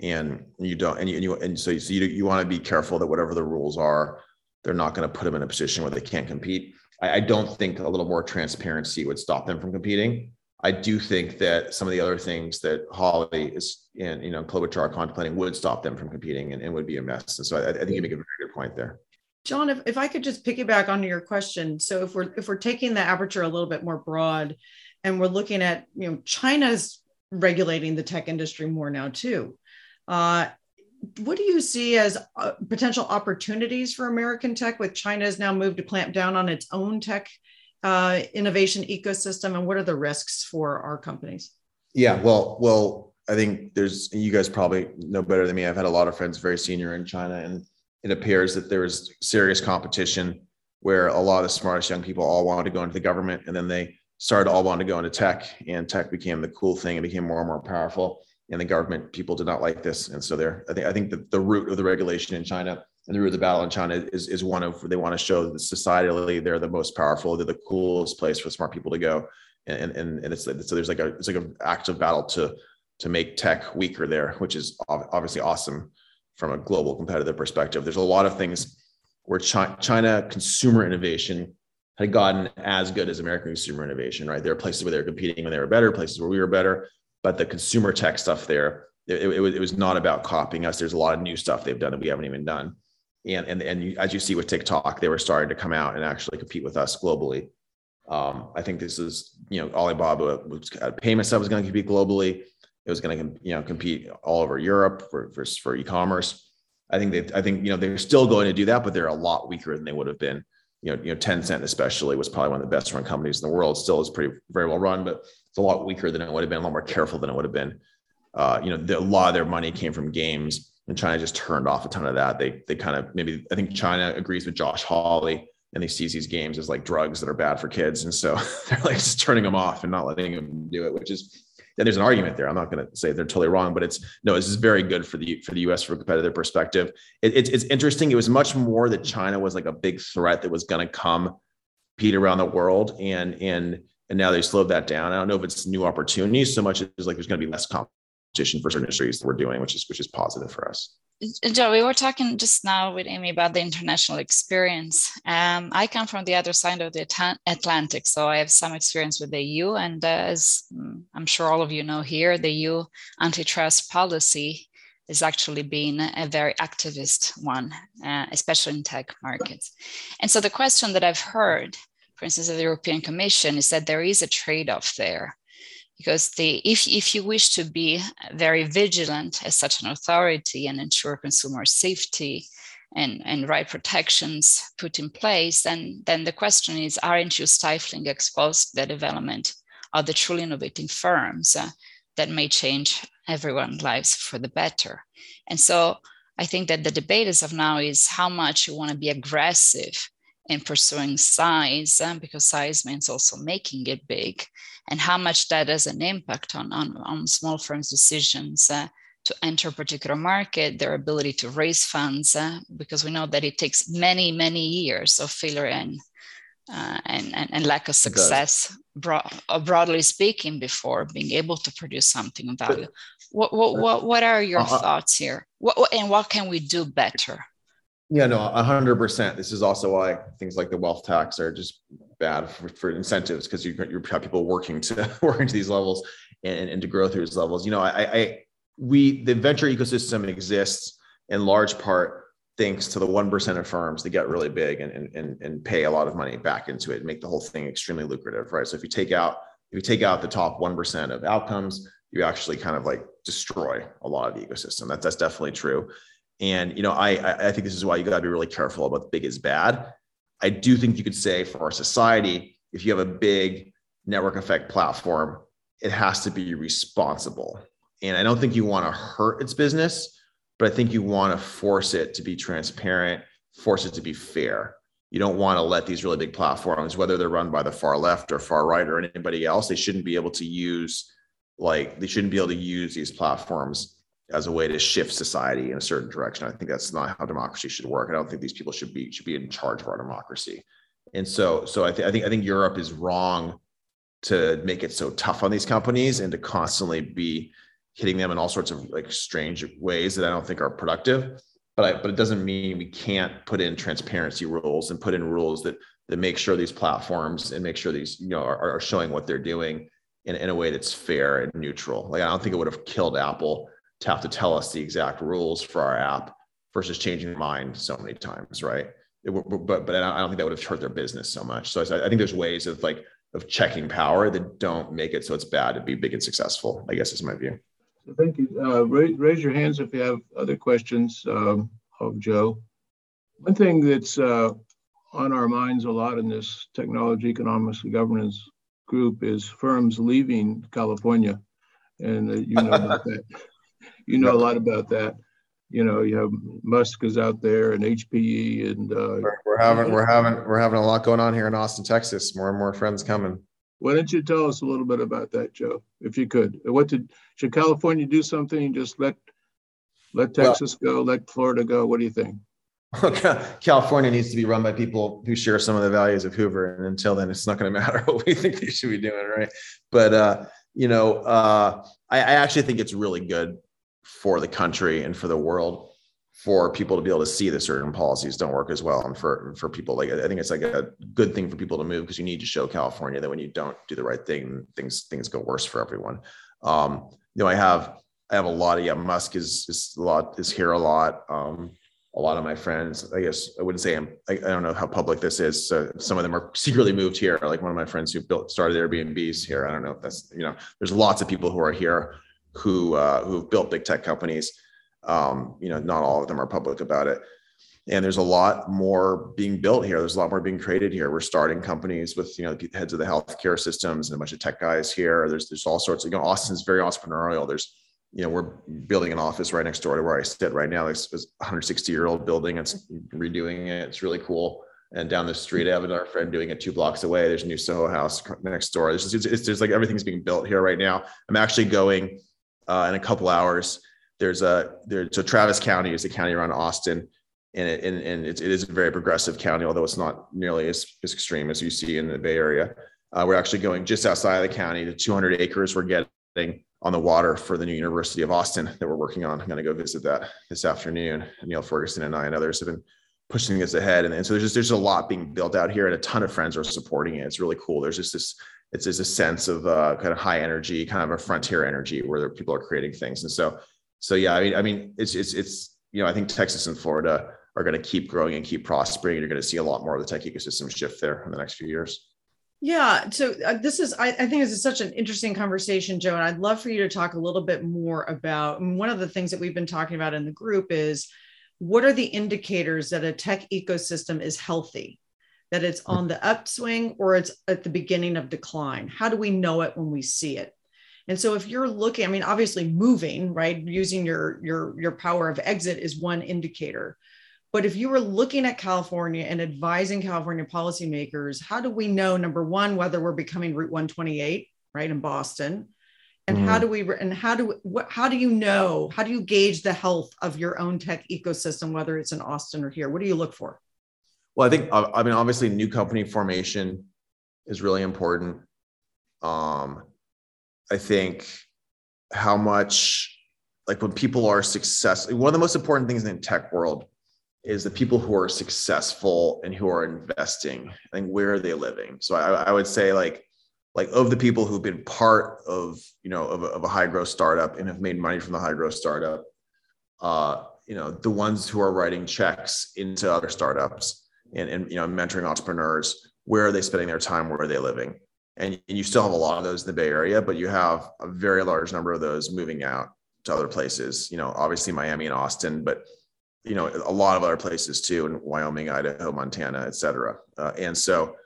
And you don't, and you, and, you, and so, so you, you want to be careful that whatever the rules are, they're not going to put them in a position where they can't compete. I, I don't think a little more transparency would stop them from competing. I do think that some of the other things that Hawley is and you know Klobuchar contemplating would stop them from competing and, and would be a mess. And so I, I think you make a very good point there. John, if, if I could just piggyback onto your question. So if we're if we're taking the aperture a little bit more broad and we're looking at, you know, China's regulating the tech industry more now too. Uh, what do you see as uh, potential opportunities for American tech with China's now moved to clamp down on its own tech uh, innovation ecosystem, and what are the risks for our companies? Yeah, well, well, I think there's you guys probably know better than me. I've had a lot of friends very senior in China, and it appears that there was serious competition where a lot of the smartest young people all wanted to go into the government, and then they started all wanting to go into tech, and tech became the cool thing and became more and more powerful. And the government people did not like this, and so there. I think I think that the root of the regulation in China and the root of the battle in China is is one of they want to show that societally they're the most powerful, they're the coolest place for smart people to go, and and and it's so there's like a it's like an active battle to to make tech weaker there, which is obviously awesome from a global competitive perspective. There's a lot of things where China consumer innovation had gotten as good as American consumer innovation, right? There are places where they were competing when they were better, places where we were better, but the consumer tech stuff there, it, it, it was not about copying us. There's a lot of new stuff they've done that we haven't even done. And, and, and you, as you see with TikTok, they were starting to come out and actually compete with us globally. Um, I think this is, you know, Alibaba was, uh, payment stuff was going to compete globally. It was going to, you know, compete all over Europe for, for, for e-commerce. I think they, I think, you know, they're still going to do that, but they're a lot weaker than they would have been. You know, you know, Tencent especially was probably one of the best run companies in the world. Still is pretty very well run, but it's a lot weaker than it would have been, a lot more careful than it would have been. Uh, you know, the, a lot of their money came from games, and China just turned off a ton of that. They they kind of maybe I think China agrees with Josh Hawley and they sees these games as like drugs that are bad for kids, and so [LAUGHS] they're like just turning them off and not letting them do it, which is then there's an argument there. I'm not going to say they're totally wrong, but it's no, this is very good for the for the U.S. from a competitive perspective. It, it's it's interesting. It was much more that China was like a big threat that was going to come, Pete around the world, and and and now they slowed that down. I don't know if it's new opportunities so much as like there's going to be less competition for certain industries that we're doing, which is which is positive for us. Joe, we were talking just now with Amy about the international experience. Um, I come from the other side of the Atlantic, so I have some experience with the EU. And uh, as mm, I'm sure all of you know here, the EU antitrust policy is actually being a very activist one, uh, especially in tech markets. And so the question that I've heard, for instance, of the European Commission is that there is a trade off there because the, if, if you wish to be very vigilant as such an authority and ensure consumer safety and, and right protections put in place, then, then the question is, aren't you stifling exposed the development of the truly innovating firms uh, that may change everyone's lives for the better? And so I think that the debate as of now is how much you want to be aggressive in pursuing size, uh, because size means also making it big, and how much that has an impact on, on, on small firms' decisions uh, to enter a particular market, their ability to raise funds, uh, because we know that it takes many, many years of failure and, uh, and, and, and, lack of success, broad, uh, broadly speaking, before being able to produce something of value. What, what, what, what are your uh, thoughts here? What, what, and what can we do better? Yeah, no, hundred percent. This is also why things like the wealth tax are just bad for, for incentives because you you have people working to [LAUGHS] working to these levels and, and to grow through these levels. You know, I, I we the venture ecosystem exists in large part thanks to the one percent of firms that get really big and, and and pay a lot of money back into it and make the whole thing extremely lucrative, right? So if you take out if you take out the top one percent of outcomes, you actually kind of like destroy a lot of the ecosystem. That's that's definitely true. And you know, I I think this is why you got to be really careful about big is bad. I do think you could say for our society, if you have a big network effect platform, it has to be responsible. And I don't think you want to hurt its business, but I think you want to force it to be transparent, force it to be fair. You don't want to let these really big platforms, whether they're run by the far left or far right or anybody else, they shouldn't be able to use like they shouldn't be able to use these platforms as a way to shift society in a certain direction. I think that's not how democracy should work. I don't think these people should be should be in charge of our democracy. And so, so I, th- I think I think Europe is wrong to make it so tough on these companies and to constantly be hitting them in all sorts of like strange ways that I don't think are productive. But I, but it doesn't mean we can't put in transparency rules and put in rules that that make sure these platforms and make sure these you know are, are showing what they're doing in, in a way that's fair and neutral. Like I don't think it would have killed Apple to have to tell us the exact rules for our app versus changing their mind so many times, right? It, but but I don't think that would have hurt their business so much. So I I think there's ways of like of checking power that don't make it so it's bad to be big and successful. I guess is my view. Thank you. Uh, raise, raise, your hands if you have other questions um, of Joe. One thing that's uh, on our minds a lot in this technology economics and governance group is firms leaving California and uh, you know about [LAUGHS] that. You know a lot about that. You know, you have Musk is out there and HPE, and uh, we're, having we're having we're having a lot going on here in Austin, Texas. More and more friends coming. Why don't you tell us a little bit about that, Joe, if you could? What did should California do something? Just let let Texas well, go, let Florida go. What do you think? [LAUGHS] California needs to be run by people who share some of the values of Hoover, and until then, it's not going to matter [LAUGHS] what we think they should be doing, right? But uh, you know, uh, I, I actually think it's really good for the country and for the world for people to be able to see that certain policies don't work as well and for for people like i think it's like a good thing for people to move because you need to show california that when you don't do the right thing things things go worse for everyone. Um you know i have i have a lot of yeah musk is is a lot is here a lot. Um a lot of my friends i guess i wouldn't say i'm i, I don't know how public this is. So some of them are secretly moved here. Like one of my friends who built started airbnbs here. I don't know if that's you know there's lots of people who are here who uh, who've built big tech companies. Um, you know, not all of them are public about it. And there's a lot more being built here. There's a lot more being created here. We're starting companies with you know the heads of the healthcare systems and a bunch of tech guys here. There's there's all sorts of you know Austin's very entrepreneurial. There's you know we're building an office right next door to where I sit right now. It's a 160 year old building. It's redoing it. It's really cool. And down the street, I have another friend doing it two blocks away. There's a new Soho house next door. There's, it's, it's, it's like everything's being built here right now. I'm actually going uh, in a couple hours. There's a there's so Travis County is a county around Austin, and it, and, and it, it is a very progressive county, although it's not nearly as, as extreme as you see in the Bay Area. Uh, we're actually going just outside of the county. The 200 acres we're getting on the water for the new University of Austin that we're working on. I'm going to go visit that this afternoon. Niall Ferguson and I and others have been pushing this ahead, and, and so there's just there's a lot being built out here, and a ton of friends are supporting it. It's really cool. There's just this it's just a sense of uh, kind of high energy, kind of a frontier energy where people are creating things. And so, so yeah, I mean, I mean, it's it's it's you know, I think Texas and Florida are going to keep growing and keep prospering. You're going to see a lot more of the tech ecosystem shift there in the next few years. Yeah. So uh, this is, I, I, think this is such an interesting conversation, Joe. And I'd love for you to talk a little bit more about one of the things that we've been talking about in the group is what are the indicators that a tech ecosystem is healthy? That it's on the upswing or it's at the beginning of decline? How do we know it when we see it? And so if you're looking, I mean, obviously moving, right, using your your your power of exit is one indicator. But if you were looking at California and advising California policymakers, how do we know number one whether we're becoming Route 128, right, in Boston, and mm-hmm. how do we and how do what how do you know how do you gauge the health of your own tech ecosystem, whether it's in Austin or here? What do you look for? Well, I think uh, I mean obviously new company formation is really important. Um, I think how much like when people are successful, one of the most important things in the tech world is the people who are successful and who are investing and where are they living. So I, I would say like like of the people who've been part of you know of a, of a high growth startup and have made money from the high growth startup, uh, you know the ones who are writing checks into other startups and, and you know mentoring entrepreneurs where are they spending their time? Where are they living? And, and you still have a lot of those in the bay area but you have a very large number of those moving out to other places you know obviously miami and austin but you know a lot of other places too in wyoming idaho montana et cetera. Uh, and so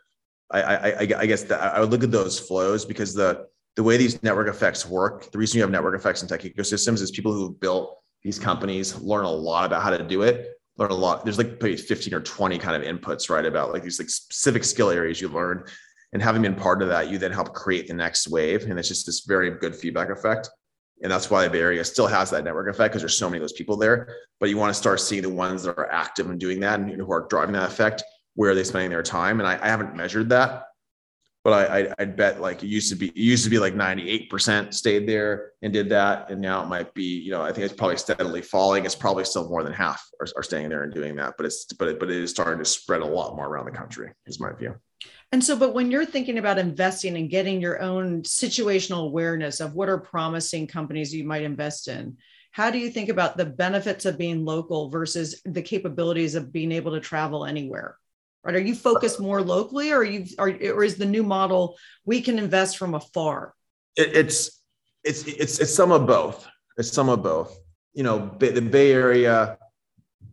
I, I, I guess I would look at those flows because the the way these network effects work, the reason you have network effects in tech ecosystems is people who built these companies learn a lot about how to do it learn a lot. There's like maybe 15 or 20 kind of inputs, right? About like these like specific skill areas you learn. And having been part of that, you then help create the next wave. And it's just this very good feedback effect. And that's why the Bay Area still has that network effect because there's so many of those people there. But you want to start seeing the ones that are active and doing that and who are driving that effect. Where are they spending their time? And I, I haven't measured that but I, I would bet like it used to be it used to be like 98% stayed there and did that. And now it might be you know I think it's probably steadily falling. It's probably still more than half are, are staying there and doing that but it's but it, but it is starting to spread a lot more around the country is my view. And so but when you're thinking about investing and getting your own situational awareness of what are promising companies you might invest in how do you think about the benefits of being local versus the capabilities of being able to travel anywhere right? Are you focused more locally, or you, are, or is the new model we can invest from afar? It, it's it's it's it's some of both. It's some of both. You know, the Bay Area,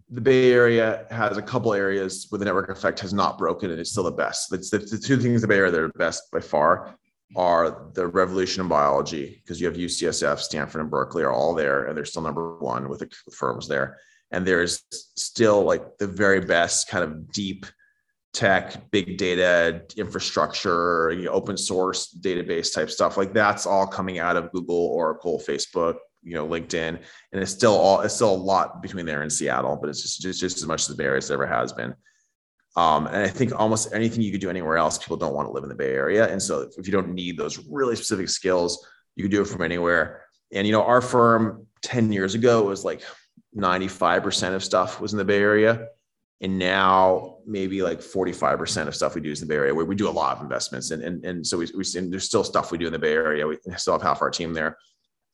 the Bay Area has a couple areas where the network effect has not broken and it's still the best. It's the, the two things the Bay Area that are best by far. are the revolution in biology because you have UCSF, Stanford, and Berkeley are all there, and they're still number one with the firms there. And there's still like the very best kind of deep tech, big data, infrastructure, you know, open source database type stuff. Like that's all coming out of Google, Oracle, Facebook, you know, LinkedIn, and it's still all it's still a lot between there and Seattle, but it's just just, just as much as the Bay Area as it ever has been. Um, and I think almost anything you could do anywhere else, people don't want to live in the Bay Area. And so if you don't need those really specific skills, you can do it from anywhere. And you know, our firm 10 years ago was like 95% of stuff was in the Bay Area. And now maybe like 45% of stuff we do is in the Bay Area where we do a lot of investments. And, and, and so we, we there's still stuff we do in the Bay Area. We still have half our team there.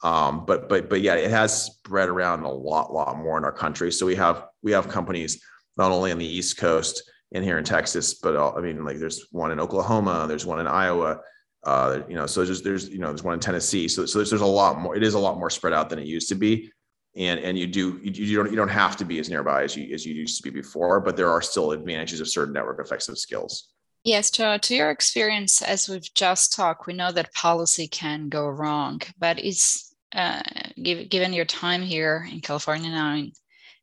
Um, but, but, but yeah, it has spread around a lot, lot more in our country. So we have, we have companies not only on the East coast and here in Texas, but I mean, like there's one in Oklahoma, there's one in Iowa, uh, you know, so there's, there's, you know, there's one in Tennessee. So, so there's, there's a lot more, it is a lot more spread out than it used to be and and you do you, you, don't you don't have to be as nearby as you as you used to be before but there are still advantages of certain network effects of skills. Yes to, to your experience as we've just talked we know that policy can go wrong but is uh, give, given your time here in california now in,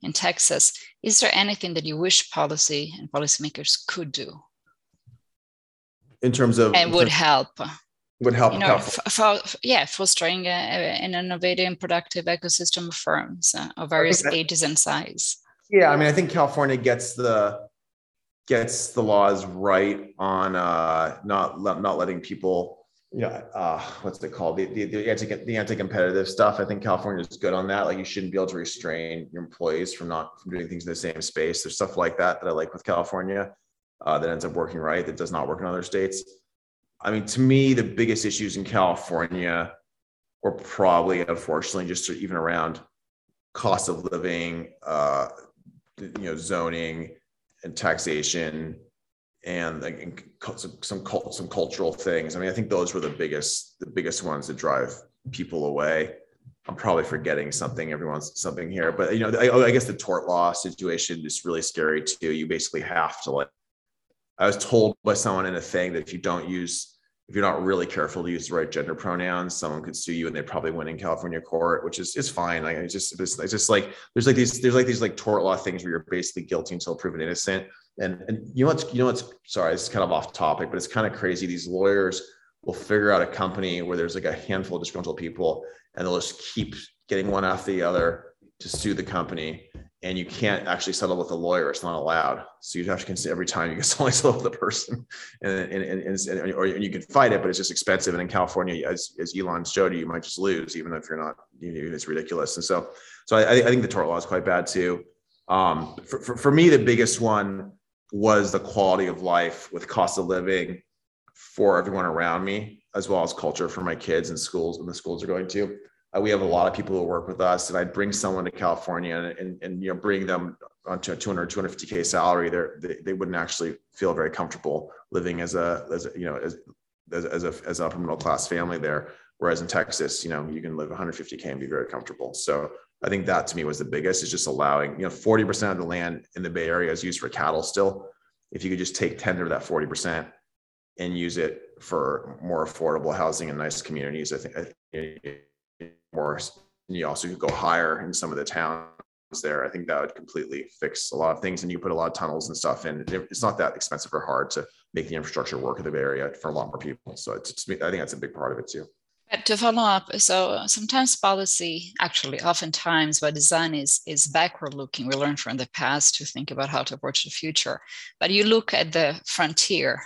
in texas is there anything that you wish policy and policymakers could do? In terms of and would help would help. You know, for, yeah, fostering a, an innovative and productive ecosystem of firms uh, of various ages and size. Yeah, I mean, I think California gets the gets the laws right on uh, not not letting people, you know, uh, what's it called, the the, the anti the anti competitive stuff. I think California is good on that. Like, you shouldn't be able to restrain your employees from not from doing things in the same space. There's stuff like that that I like with California uh, that ends up working right that does not work in other states. I mean, to me, the biggest issues in California were probably, unfortunately, just even around cost of living, uh, you know, zoning and taxation, and like some some, some cultural things. I mean, I think those were the biggest the biggest ones that drive people away. I'm probably forgetting something. Everyone's something here, but you know, I, I guess the tort law situation is really scary too. You basically have to like I was told by someone in a thing that if you don't use, if you're not really careful to use the right gender pronouns, someone could sue you and they'd probably win in California court, which is is fine. Like it's just it's, it's just like there's like these there's like these like tort law things where you're basically guilty until proven innocent. And and you know what's you know what's sorry, it's kind of off topic, but it's kind of crazy. These lawyers will figure out a company where there's like a handful of disgruntled people and they'll just keep getting one after the other to sue the company and you can't actually settle with a lawyer. It's not allowed. So you have to consider every time you can [LAUGHS] only settle with a person, and, and, and, and, or you can fight it, but it's just expensive. And in California, as, as Elon showed you, you might just lose, even if you're not. You know, it's ridiculous. And so, so I, I think the tort law is quite bad too. Um, for, for, for me, the biggest one was the quality of life with cost of living for everyone around me, as well as culture for my kids and schools and the schools are going to. Uh, we have a lot of people who work with us, and I'd bring someone to California and, and, and you know bring them onto a 200 250k salary. they they wouldn't actually feel very comfortable living as a as a, you know as as, as a as a upper middle class family there. Whereas in Texas, you know, you can live 150k and be very comfortable. So I think that to me was the biggest is just allowing you know 40% of the land in the Bay Area is used for cattle still. If you could just take 10 of that 40% and use it for more affordable housing and nice communities, I think. I, more. You also could go higher in some of the towns there. I think that would completely fix a lot of things. And you put a lot of tunnels and stuff in. It's not that expensive or hard to make the infrastructure work in the Bay Area for a lot more people. So it's, I think that's a big part of it too. To follow up, so sometimes policy, actually, oftentimes by design is is backward looking. We learn from the past to think about how to approach the future. But you look at the frontier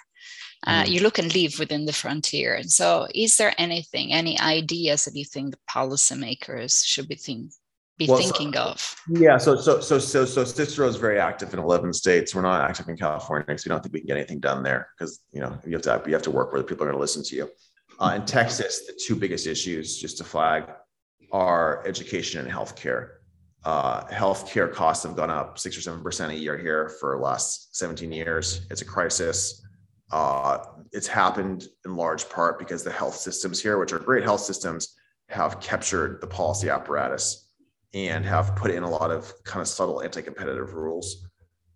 uh, mm. you look and live within the frontier. And so, is there anything, any ideas that you think the policymakers should be think, be well, thinking so, of? Yeah, so so so so so Cicero is very active in 11 states. We're not active in California because we don't think we can get anything done there because you know you have to you have to work where the people are going to listen to you. Uh, in Texas, the two biggest issues, just to flag, are education and healthcare. Uh, healthcare costs have gone up six or seven percent a year here for the last 17 years. It's a crisis. Uh, it's happened in large part because the health systems here, which are great health systems, have captured the policy apparatus and have put in a lot of kind of subtle anti-competitive rules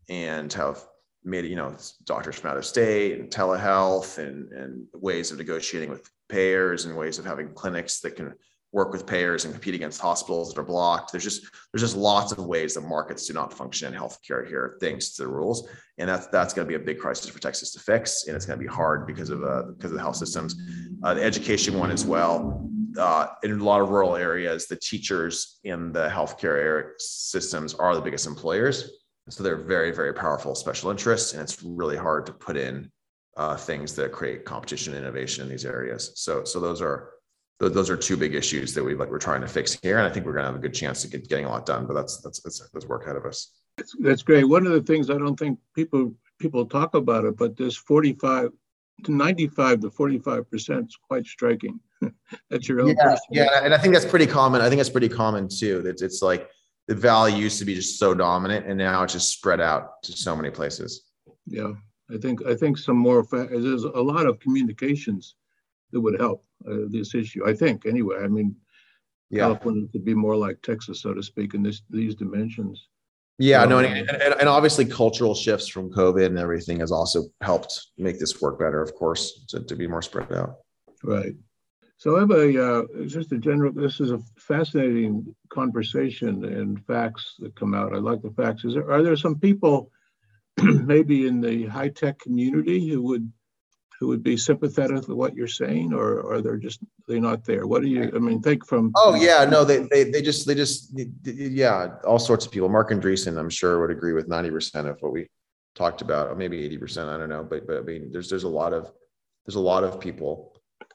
and have made you know doctors from out of state and telehealth and, and ways of negotiating with payers and ways of having clinics that can work with payers and compete against hospitals that are blocked. There's just there's just lots of ways that markets do not function in healthcare here, thanks to the rules, and that's that's going to be a big crisis for Texas to fix, and it's going to be hard because of uh, because of the health systems, uh, the education one as well. Uh, in a lot of rural areas, the teachers in the healthcare systems are the biggest employers, so they're very very powerful special interests, and it's really hard to put in uh, things that create competition and innovation in these areas. So so those are those are two big issues that we like we're trying to fix here, and I think we're going to have a good chance to get getting a lot done. But that's that's that's, that's work ahead of us. That's, that's great. One of the things I don't think people people talk about it, but this 45 to 95 to 45 percent is quite striking. [LAUGHS] that's your own. Yeah, yeah, and I think that's pretty common. I think that's pretty common too. That it's like the value used to be just so dominant, and now it's just spread out to so many places. Yeah, I think I think some more. There's a lot of communications that would help uh, this issue. I think anyway. I mean, yeah. California could be more like Texas, so to speak, in this these dimensions. Yeah, no, and, and, and, obviously cultural shifts from COVID and everything has also helped make this work better, of course, to, to be more spread out. Right. So I have a uh, just a general. This is a fascinating conversation and facts that come out. I like the facts. Is there are there some people [CLEARS THROAT] maybe in the high tech community who would who would be sympathetic to what you're saying, or are they just they not there? What do you? I mean, think from. Oh yeah, no, they they they just they just yeah, all sorts of people. Marc Andreessen, I'm sure, would agree with 90 percent of what we talked about, or maybe 80 percent. I don't know, but but I mean, there's there's a lot of there's a lot of people.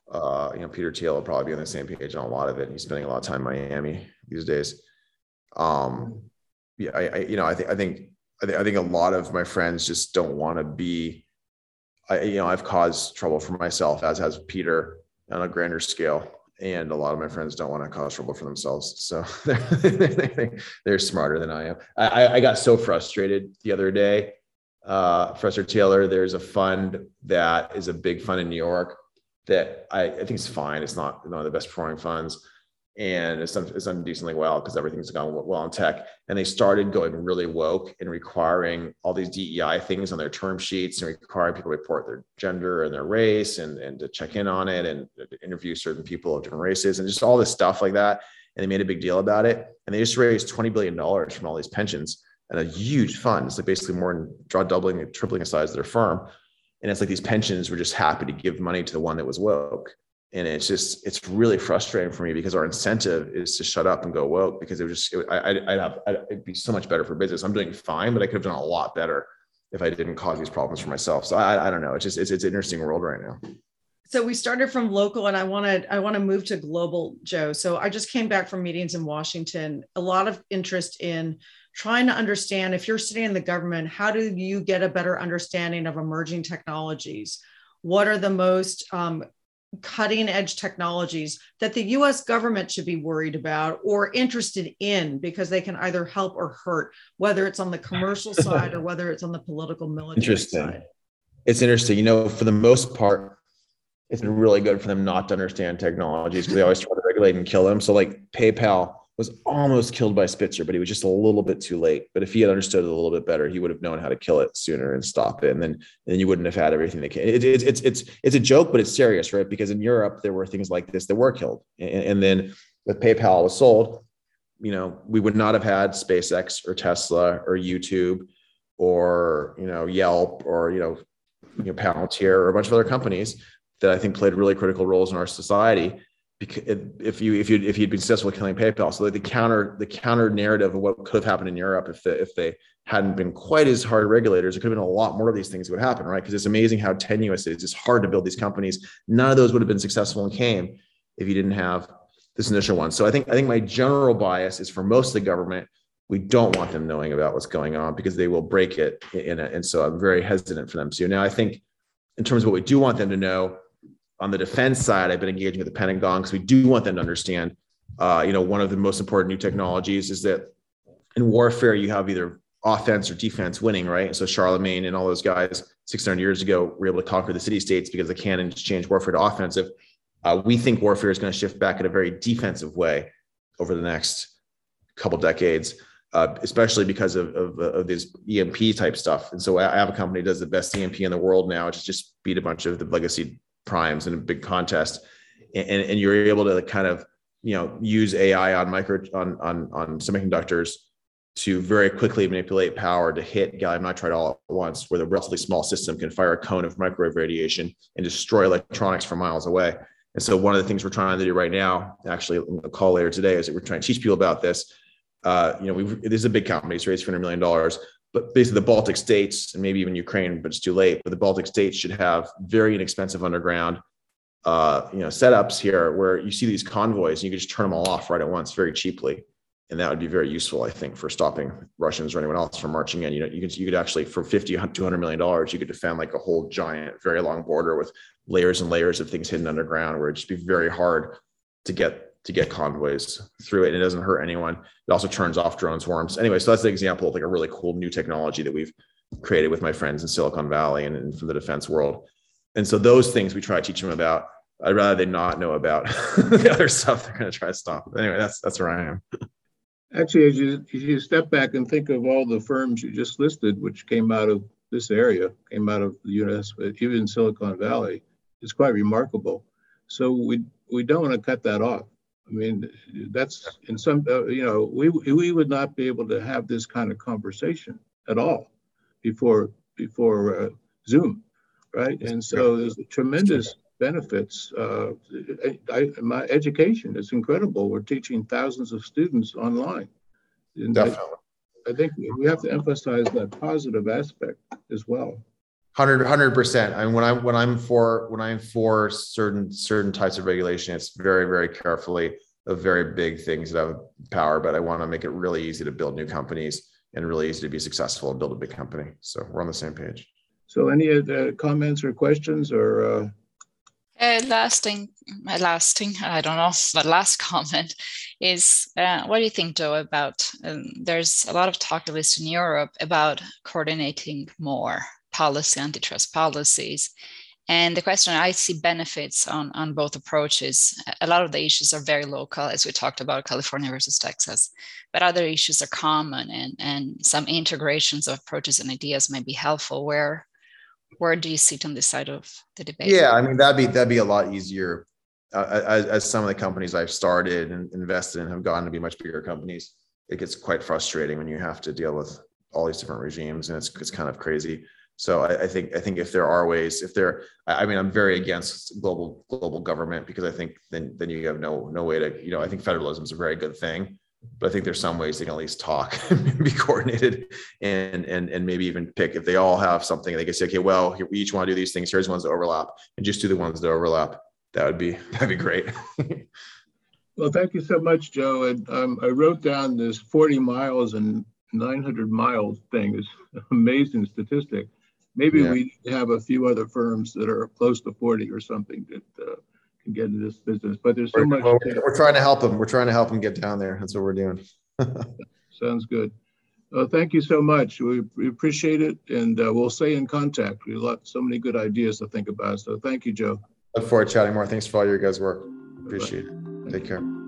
Uh, you know, Peter Thiel will probably be on the same page on a lot of it. He's spending a lot of time in Miami these days. Um, yeah, I, I you know, I think I think I think a lot of my friends just don't want to be I, you know, I've caused trouble for myself, as has Peter on a grander scale. And a lot of my friends don't want to cause trouble for themselves. So they're, [LAUGHS] they're smarter than I am. I, I got so frustrated the other day. Uh, Professor Taylor, there's a fund that is a big fund in New York that I, I think is fine. It's not one of the best performing funds and it's done, it's done decently well because everything's gone well in tech. And they started going really woke and requiring all these DEI things on their term sheets and requiring people to report their gender and their race and, and to check in on it and interview certain people of different races and just all this stuff like that. And they made a big deal about it. And they just raised $20 billion from all these pensions and a huge fund. It's like basically more than draw doubling, and tripling the size of their firm. And it's like these pensions were just happy to give money to the one that was woke and it's just it's really frustrating for me because our incentive is to shut up and go woke because it was just it, I, would have I'd, it'd be so much better for business. I'm doing fine, but I could have done a lot better if I didn't cause these problems for myself. So I, I don't know. It's just it's it's an interesting world right now. So we started from local, and I want to I want to move to global, Joe. So I just came back from meetings in Washington. A lot of interest in trying to understand if you're sitting in the government, how do you get a better understanding of emerging technologies? What are the most um, cutting edge technologies that the US government should be worried about or interested in because they can either help or hurt, whether it's on the commercial side or [LAUGHS] whether it's on the political military interesting. side. It's interesting. You know, for the most part, it's been really good for them not to understand technologies because they always try to regulate and kill them. So, like PayPal, was almost killed by Spitzer, but he was just a little bit too late. But if he had understood it a little bit better, he would have known how to kill it sooner and stop it, and then then you wouldn't have had everything that came. It, it, it's it's it's a joke, but it's serious, right? Because in Europe there were things like this that were killed, and, and then with PayPal was sold, you know, we would not have had SpaceX or Tesla or YouTube or you know Yelp or you know you know Palantir or a bunch of other companies that I think played really critical roles in our society if you if you if you'd been successful killing PayPal. So the counter the counter narrative of what could have happened in Europe if the, if they hadn't been quite as hard regulators, it could have been a lot more of these things would happen, right? Because it's amazing how tenuous it is. It's hard to build these companies. None of those would have been successful and came if you didn't have this initial one. So I think I think my general bias is for most of the government, we don't want them knowing about what's going on because they will break it in it. And so I'm very hesitant for them to. Now I think in terms of what we do want them to know, on the defense side, I've been engaging with the Pentagon because we do want them to understand. Uh, you know, one of the most important new technologies is that in warfare you have either offense or defense winning, right? So Charlemagne and all those guys 600 years ago were able to conquer the city states because the cannons changed warfare to offensive. Uh, we think warfare is going to shift back in a very defensive way over the next couple decades, uh, especially because of, of, of, this EMP type stuff. And so I have a company that does the best EMP in the world now. It's just beat a bunch of the legacy primes in a big contest. and, and you're able to kind of you know use AI on micro on on on semiconductors to very quickly manipulate power to hit gallium nitride all at once, where the relatively small system can fire a cone of microwave radiation and destroy electronics from miles away. And so, one of the things we're trying to do right now, actually, a call later today, is that we're trying to teach people about this. Uh, you know, we this is a big company; it's raised 400 million dollars. But basically, the Baltic states and maybe even Ukraine, but it's too late. But the Baltic states should have very inexpensive underground, uh, you know, setups here where you see these convoys and you can just turn them all off right at once very cheaply and that would be very useful, I think, for stopping Russians or anyone else from marching in. You know, you could you could actually for 50, 200 million dollars, you could defend like a whole giant, very long border with layers and layers of things hidden underground, where it'd just be very hard to get to get convoys through it, and it doesn't hurt anyone. It also turns off drone swarms. Anyway, so that's an example of like a really cool new technology that we've created with my friends in Silicon Valley and, and from the defense world. And so those things we try to teach them about. I'd rather they not know about [LAUGHS] the other stuff they're going to try to stop. Anyway, that's that's where I am. Actually, as you, as you step back and think of all the firms you just listed, which came out of this area, came out of the US, even Silicon Valley, it's quite remarkable. So we we don't want to cut that off. I mean, that's in some, uh, you know, we we would not be able to have this kind of conversation at all before before uh, Zoom, right? And so there's tremendous benefits. Uh, I, my education is incredible. We're teaching thousands of students online. And Definitely. I, I, think we have to emphasize that positive aspect as well. 100 percent. I mean, when I'm when I'm for when I'm for certain certain types of regulation, it's very very carefully of very big things that have power. But I want to make it really easy to build new companies and really easy to be successful and build a big company. So we're on the same page. So, any uh, comments or questions or? Uh uh, lasting, my lasting, I don't know, [LAUGHS] but last comment is uh, what do you think, Joe, about um, there's a lot of talk, at least in Europe, about coordinating more policy, antitrust policies. And the question I see benefits on, on both approaches. A lot of the issues are very local, as we talked about California versus Texas, but other issues are common and, and some integrations of approaches and ideas may be helpful where where do you sit on this side of the debate? Yeah, I mean that'd be that'd be a lot easier. Uh, as, as, some of the companies I've started and invested in have gotten to be much bigger companies, it gets quite frustrating when you have to deal with all these different regimes, and it's it's kind of crazy. So I, I think I think if there are ways, if there, I mean, I'm very against global global government because I think then then you have no no way to you know I think federalism is a very good thing, but I think there's some ways they can at least talk [LAUGHS] and be coordinated and and and maybe even pick if they all have something they can say, okay, well, we each want to do these things. Here's ones that overlap, and just do the ones that overlap. That would be [LAUGHS] that'd be great. [LAUGHS] well, thank you so much, Joe. And um, I wrote down this 40 miles and 900 miles thing. Is amazing statistic. Maybe yeah. we have a few other firms that are close to 40 or something that. Uh, can get into this business. But there's so we're, much. Well, we're trying to help them. We're trying to help them get down there. That's what we're doing. [LAUGHS] Sounds good. Uh, thank you so much. We, we appreciate it, and uh, we'll stay in contact. We got so many good ideas to think about. So thank you, Joe. Look forward to chatting more. Thanks for all your guys' work. Appreciate Bye-bye. it. Take care.